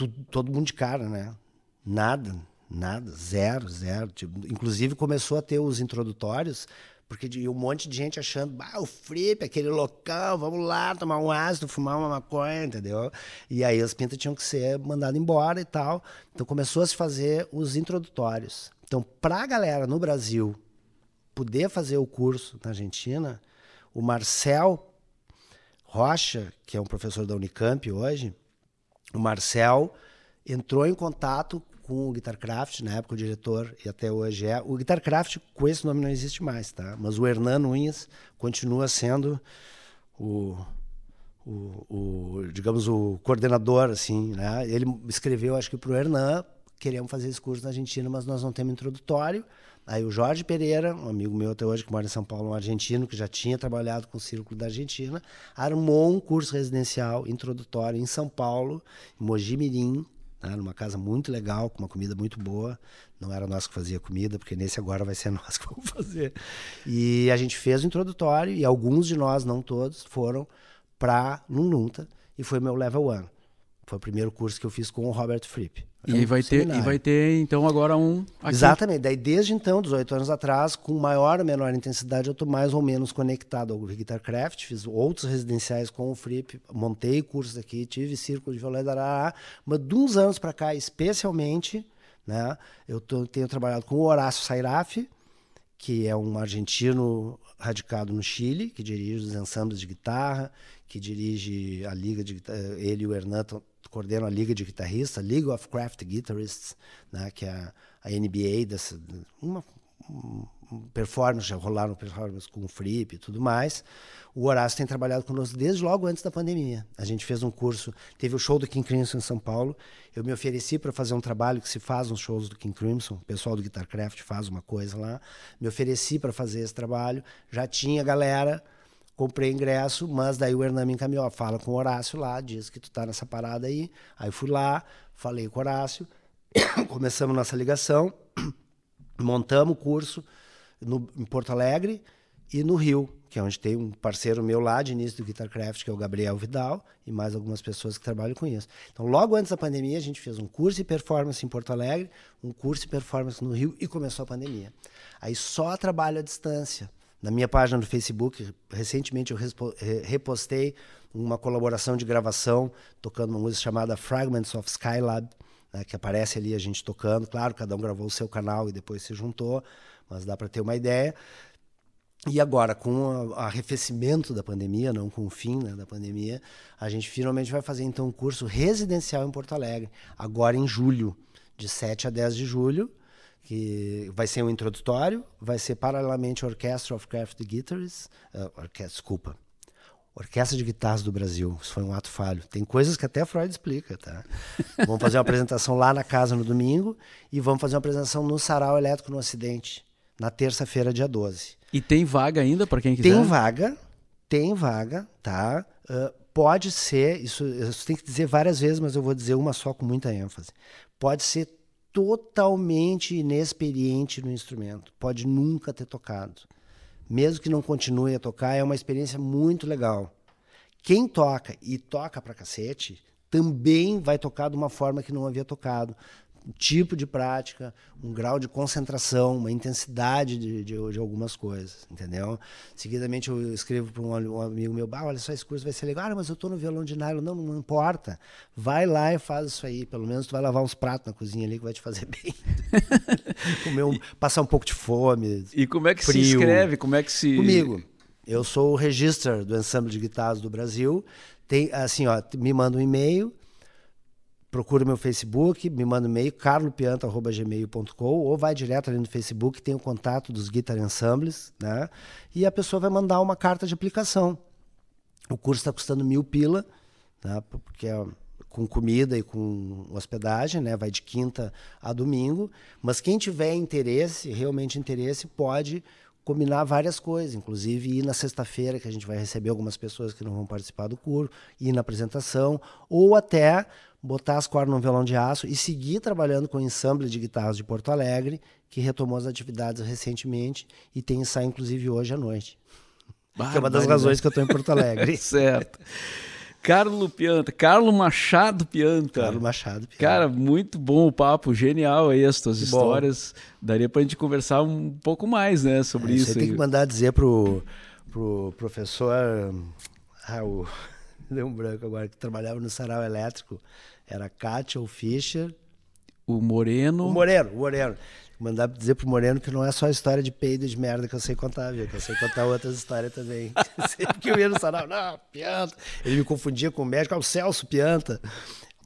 tudo, todo mundo de cara, né? Nada, nada, zero, zero. Tipo, inclusive começou a ter os introdutórios, porque de, um monte de gente achando, bah, o Flip, aquele local, vamos lá tomar um ácido, fumar uma maconha, entendeu? E aí as pintas tinham que ser mandadas embora e tal. Então começou a se fazer os introdutórios. Então, para a galera no Brasil poder fazer o curso na Argentina, o Marcel Rocha, que é um professor da Unicamp hoje, o Marcel entrou em contato com o Guitarcraft, na época o diretor, e até hoje é. O Guitarcraft, com esse nome, não existe mais, tá? Mas o Hernan Nunes continua sendo o, o, o, digamos, o coordenador, assim, né? Ele escreveu, acho que para o Hernan, queremos fazer esse curso na Argentina, mas nós não temos introdutório. Aí o Jorge Pereira, um amigo meu até hoje que mora em São Paulo, um argentino que já tinha trabalhado com o Círculo da Argentina, armou um curso residencial introdutório em São Paulo, em Mogi Mirim, né, numa casa muito legal, com uma comida muito boa. Não era nós que fazia comida, porque nesse agora vai ser nós que vamos fazer. E a gente fez o introdutório e alguns de nós, não todos, foram para Lununta e foi meu level 1. Foi o primeiro curso que eu fiz com o Robert Fripp.
E, um vai ter, e vai ter, então, agora um.
Aqui. Exatamente. Daí, desde então, dos oito anos atrás, com maior ou menor intensidade, eu estou mais ou menos conectado ao Guitarcraft. Fiz outros residenciais com o Fripp, montei cursos aqui, tive círculo de violão da mas de uns anos para cá, especialmente, Né? Eu tô, tenho trabalhado com o Horácio Sairafi, que é um argentino radicado no Chile, que dirige os ensembles de guitarra, que dirige a liga de ele e o Hernan coordenam a liga de guitarristas, League of Craft Guitarists, né, que é a NBA dessa uma, um, performance, já rolaram performance com o Fripp e tudo mais. O Horácio tem trabalhado conosco desde logo antes da pandemia. A gente fez um curso, teve o show do King Crimson em São Paulo. Eu me ofereci para fazer um trabalho que se faz nos shows do King Crimson. O pessoal do Guitarcraft faz uma coisa lá. Me ofereci para fazer esse trabalho. Já tinha galera, comprei ingresso, mas daí o Hernan me encaminhou. Fala com o Horácio lá, diz que tu tá nessa parada aí. Aí fui lá, falei com o Horácio, começamos nossa ligação, montamos o curso no, em Porto Alegre e no Rio, que é onde tem um parceiro meu lá de início do Guitarcraft, que é o Gabriel Vidal, e mais algumas pessoas que trabalham com isso. Então, logo antes da pandemia, a gente fez um curso de performance em Porto Alegre, um curso de performance no Rio e começou a pandemia. Aí só trabalho à distância. Na minha página no Facebook, recentemente eu repostei uma colaboração de gravação tocando uma música chamada Fragments of Skylab, né, que aparece ali a gente tocando. Claro, cada um gravou o seu canal e depois se juntou, mas dá para ter uma ideia. E agora, com o arrefecimento da pandemia, não com o fim né, da pandemia, a gente finalmente vai fazer então um curso residencial em Porto Alegre, agora em julho, de 7 a 10 de julho, que vai ser um introdutório, vai ser paralelamente Orchestra of Craft Guitars, uh, orquestra, desculpa, Orquestra de Guitarras do Brasil. Isso foi um ato falho. Tem coisas que até Freud explica, tá? vamos fazer uma apresentação lá na casa no domingo e vamos fazer uma apresentação no Sarau Elétrico no Ocidente, na terça-feira, dia 12.
E tem vaga ainda para quem quiser?
Tem vaga, tem vaga, tá? Uh, pode ser, isso, isso tem que dizer várias vezes, mas eu vou dizer uma só com muita ênfase. Pode ser totalmente inexperiente no instrumento, pode nunca ter tocado. Mesmo que não continue a tocar, é uma experiência muito legal. Quem toca e toca pra cacete também vai tocar de uma forma que não havia tocado um tipo de prática, um grau de concentração, uma intensidade de, de, de algumas coisas, entendeu? Seguidamente eu escrevo para um, um, amigo meu, ah, olha só, esse curso vai ser legal, ah, mas eu estou no violão de nylon. Não, não importa. Vai lá e faz isso aí. Pelo menos tu vai lavar uns pratos na cozinha ali que vai te fazer bem. Comer um, passar um pouco de fome.
E como é que frio. se inscreve? Como é que se...
Comigo. Eu sou o registrar do Ensemble de Guitarras do Brasil. Tem, assim, ó, me manda um e-mail, procura meu Facebook, me manda um e-mail, carlopianta.gmail.com ou vai direto ali no Facebook, tem o contato dos Guitar Ensembles, né? E a pessoa vai mandar uma carta de aplicação. O curso está custando mil pila, né? porque é com comida e com hospedagem, né? Vai de quinta a domingo. Mas quem tiver interesse, realmente interesse, pode combinar várias coisas, inclusive ir na sexta-feira, que a gente vai receber algumas pessoas que não vão participar do curso, ir na apresentação, ou até botar as cordas no violão de aço e seguir trabalhando com o ensemble de guitarras de Porto Alegre, que retomou as atividades recentemente e tem ensaio inclusive hoje à noite. que é uma das razões que eu estou em Porto Alegre.
certo. Carlos Pianta, Carlos Machado Pianta.
Carlos Machado
Pianta. Cara, muito bom o papo, genial aí as tuas histórias. Daria pra gente conversar um pouco mais, né, sobre é, isso.
Você tem que mandar dizer pro, pro professor. Ah, o, deu um branco agora, que trabalhava no sarau elétrico. Era Kátia, o Fischer.
O Moreno.
O Moreno, o Moreno. Mandar dizer pro Moreno que não é só a história de peido de merda que eu sei contar, viu? Que eu sei contar outras histórias também. Sempre que eu ia no sarau, não, Pianta. Ele me confundia com o médico, ah, o Celso Pianta.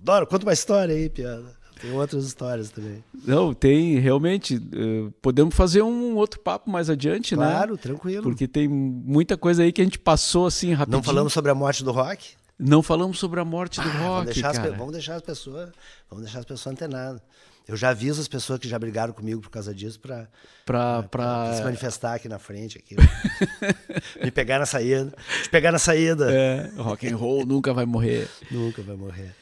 Adoro, conta uma história aí, Pianta. Tem outras histórias também.
Não, tem, realmente. Uh, podemos fazer um outro papo mais adiante,
claro,
né?
Claro, tranquilo.
Porque tem muita coisa aí que a gente passou assim rapidinho.
Não falamos sobre a morte do rock?
Não falamos sobre a morte do ah, rock,
vamos deixar,
cara.
As, vamos deixar as pessoas, vamos deixar as pessoas antenadas. Eu já aviso as pessoas que já brigaram comigo por causa disso para
pra,
se manifestar aqui na frente. Aqui. Me pegar na saída. Te pegar na saída.
É, rock and roll nunca vai morrer.
Nunca vai morrer.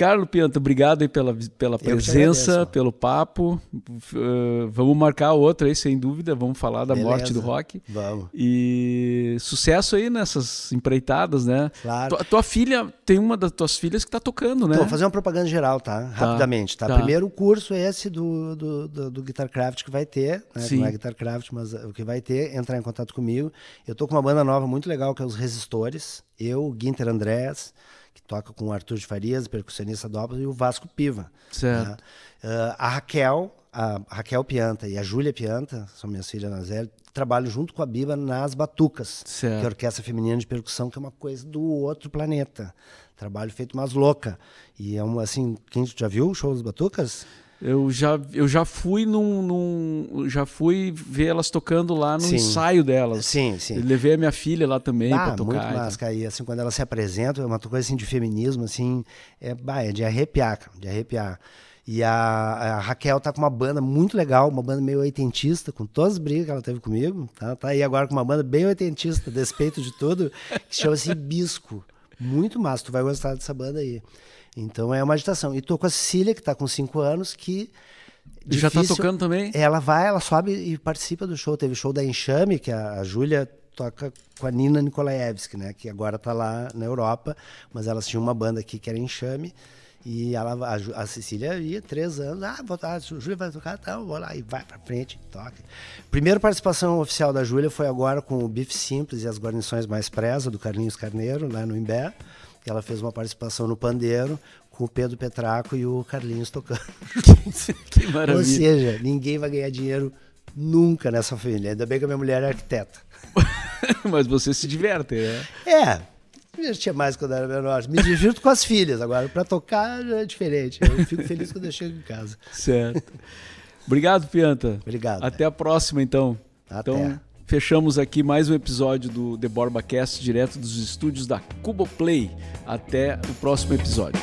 Carlos Pianta, obrigado aí pela, pela presença, pelo papo. Uh, vamos marcar outra aí, sem dúvida. Vamos falar da Beleza. morte do rock.
Vamos.
E sucesso aí nessas empreitadas, né?
Claro.
Tua, tua filha, tem uma das tuas filhas que está tocando, né?
Vou fazer uma propaganda geral, tá? tá. Rapidamente, tá? tá. Primeiro o curso esse do, do, do, do Guitarcraft que vai ter, né? Sim. Não é Guitarcraft, mas o que vai ter, entrar em contato comigo. Eu tô com uma banda nova muito legal, que é os Resistores. Eu, Guinter Andrés que toca com o Arthur de Farias, percussionista do Opus, e o Vasco Piva.
Certo.
né? Ah, a Raquel, a Raquel Pianta e a Júlia Pianta, são minhas filhas na Zé, trabalham junto com a Biba nas Batucas,
Certo.
que é a Orquestra Feminina de Percussão, que é uma coisa do outro planeta. Trabalho feito umas louca. E é um, assim, quem já viu o show das Batucas?
Eu já, eu já fui num, num- Já fui ver elas tocando lá no
Sim.
ensaio delas.
Sim, sim.
Eu levei a minha filha lá também
Ah,
pra tocar.
muito massa. E assim, quando elas se apresentam, é uma coisa assim de feminismo, assim, é, é de arrepiar, cara, de arrepiar. E a, a Raquel tá com uma banda muito legal, uma banda meio oitentista, com todas as brigas que ela teve comigo. Tá, tá aí agora com uma banda bem oitentista, despeito de tudo, que se chama-se Bisco. Muito massa, tu vai gostar dessa banda aí. Então é uma agitação. E tô com a Cecília, que tá com cinco anos, que.
Já tá
difícil-
tocando também?
ela vai, ela sobe e participa do show. Teve show da Enxame, que a, a Júlia toca com a Nina Nikolaevski, né? Que agora tá lá na Europa, mas elas tinham uma banda aqui que era Enxame. E ela, a, a Cecília ia três anos, ah, vou, a Júlia vai tocar, então vou lá, e vai pra frente, toca. Primeira participação oficial da Júlia foi agora com o Bife Simples e as guarnições mais presa, do Carlinhos Carneiro, lá no Imbé. Ela fez uma participação no Pandeiro, com o Pedro Petraco e o Carlinhos tocando.
Que
Ou
maravilha.
seja, ninguém vai ganhar dinheiro nunca nessa família. Ainda bem que a minha mulher é arquiteta.
Mas você se diverte, né?
É, me divertia mais quando era menor. Me divirto com as filhas. Agora, para tocar já é diferente. Eu fico feliz quando eu chego em casa.
Certo. Obrigado, Pianta.
Obrigado.
Até a próxima, então.
Até.
Então, fechamos aqui mais um episódio do The Borba Cast, direto dos estúdios da Cuboplay. Até o próximo episódio.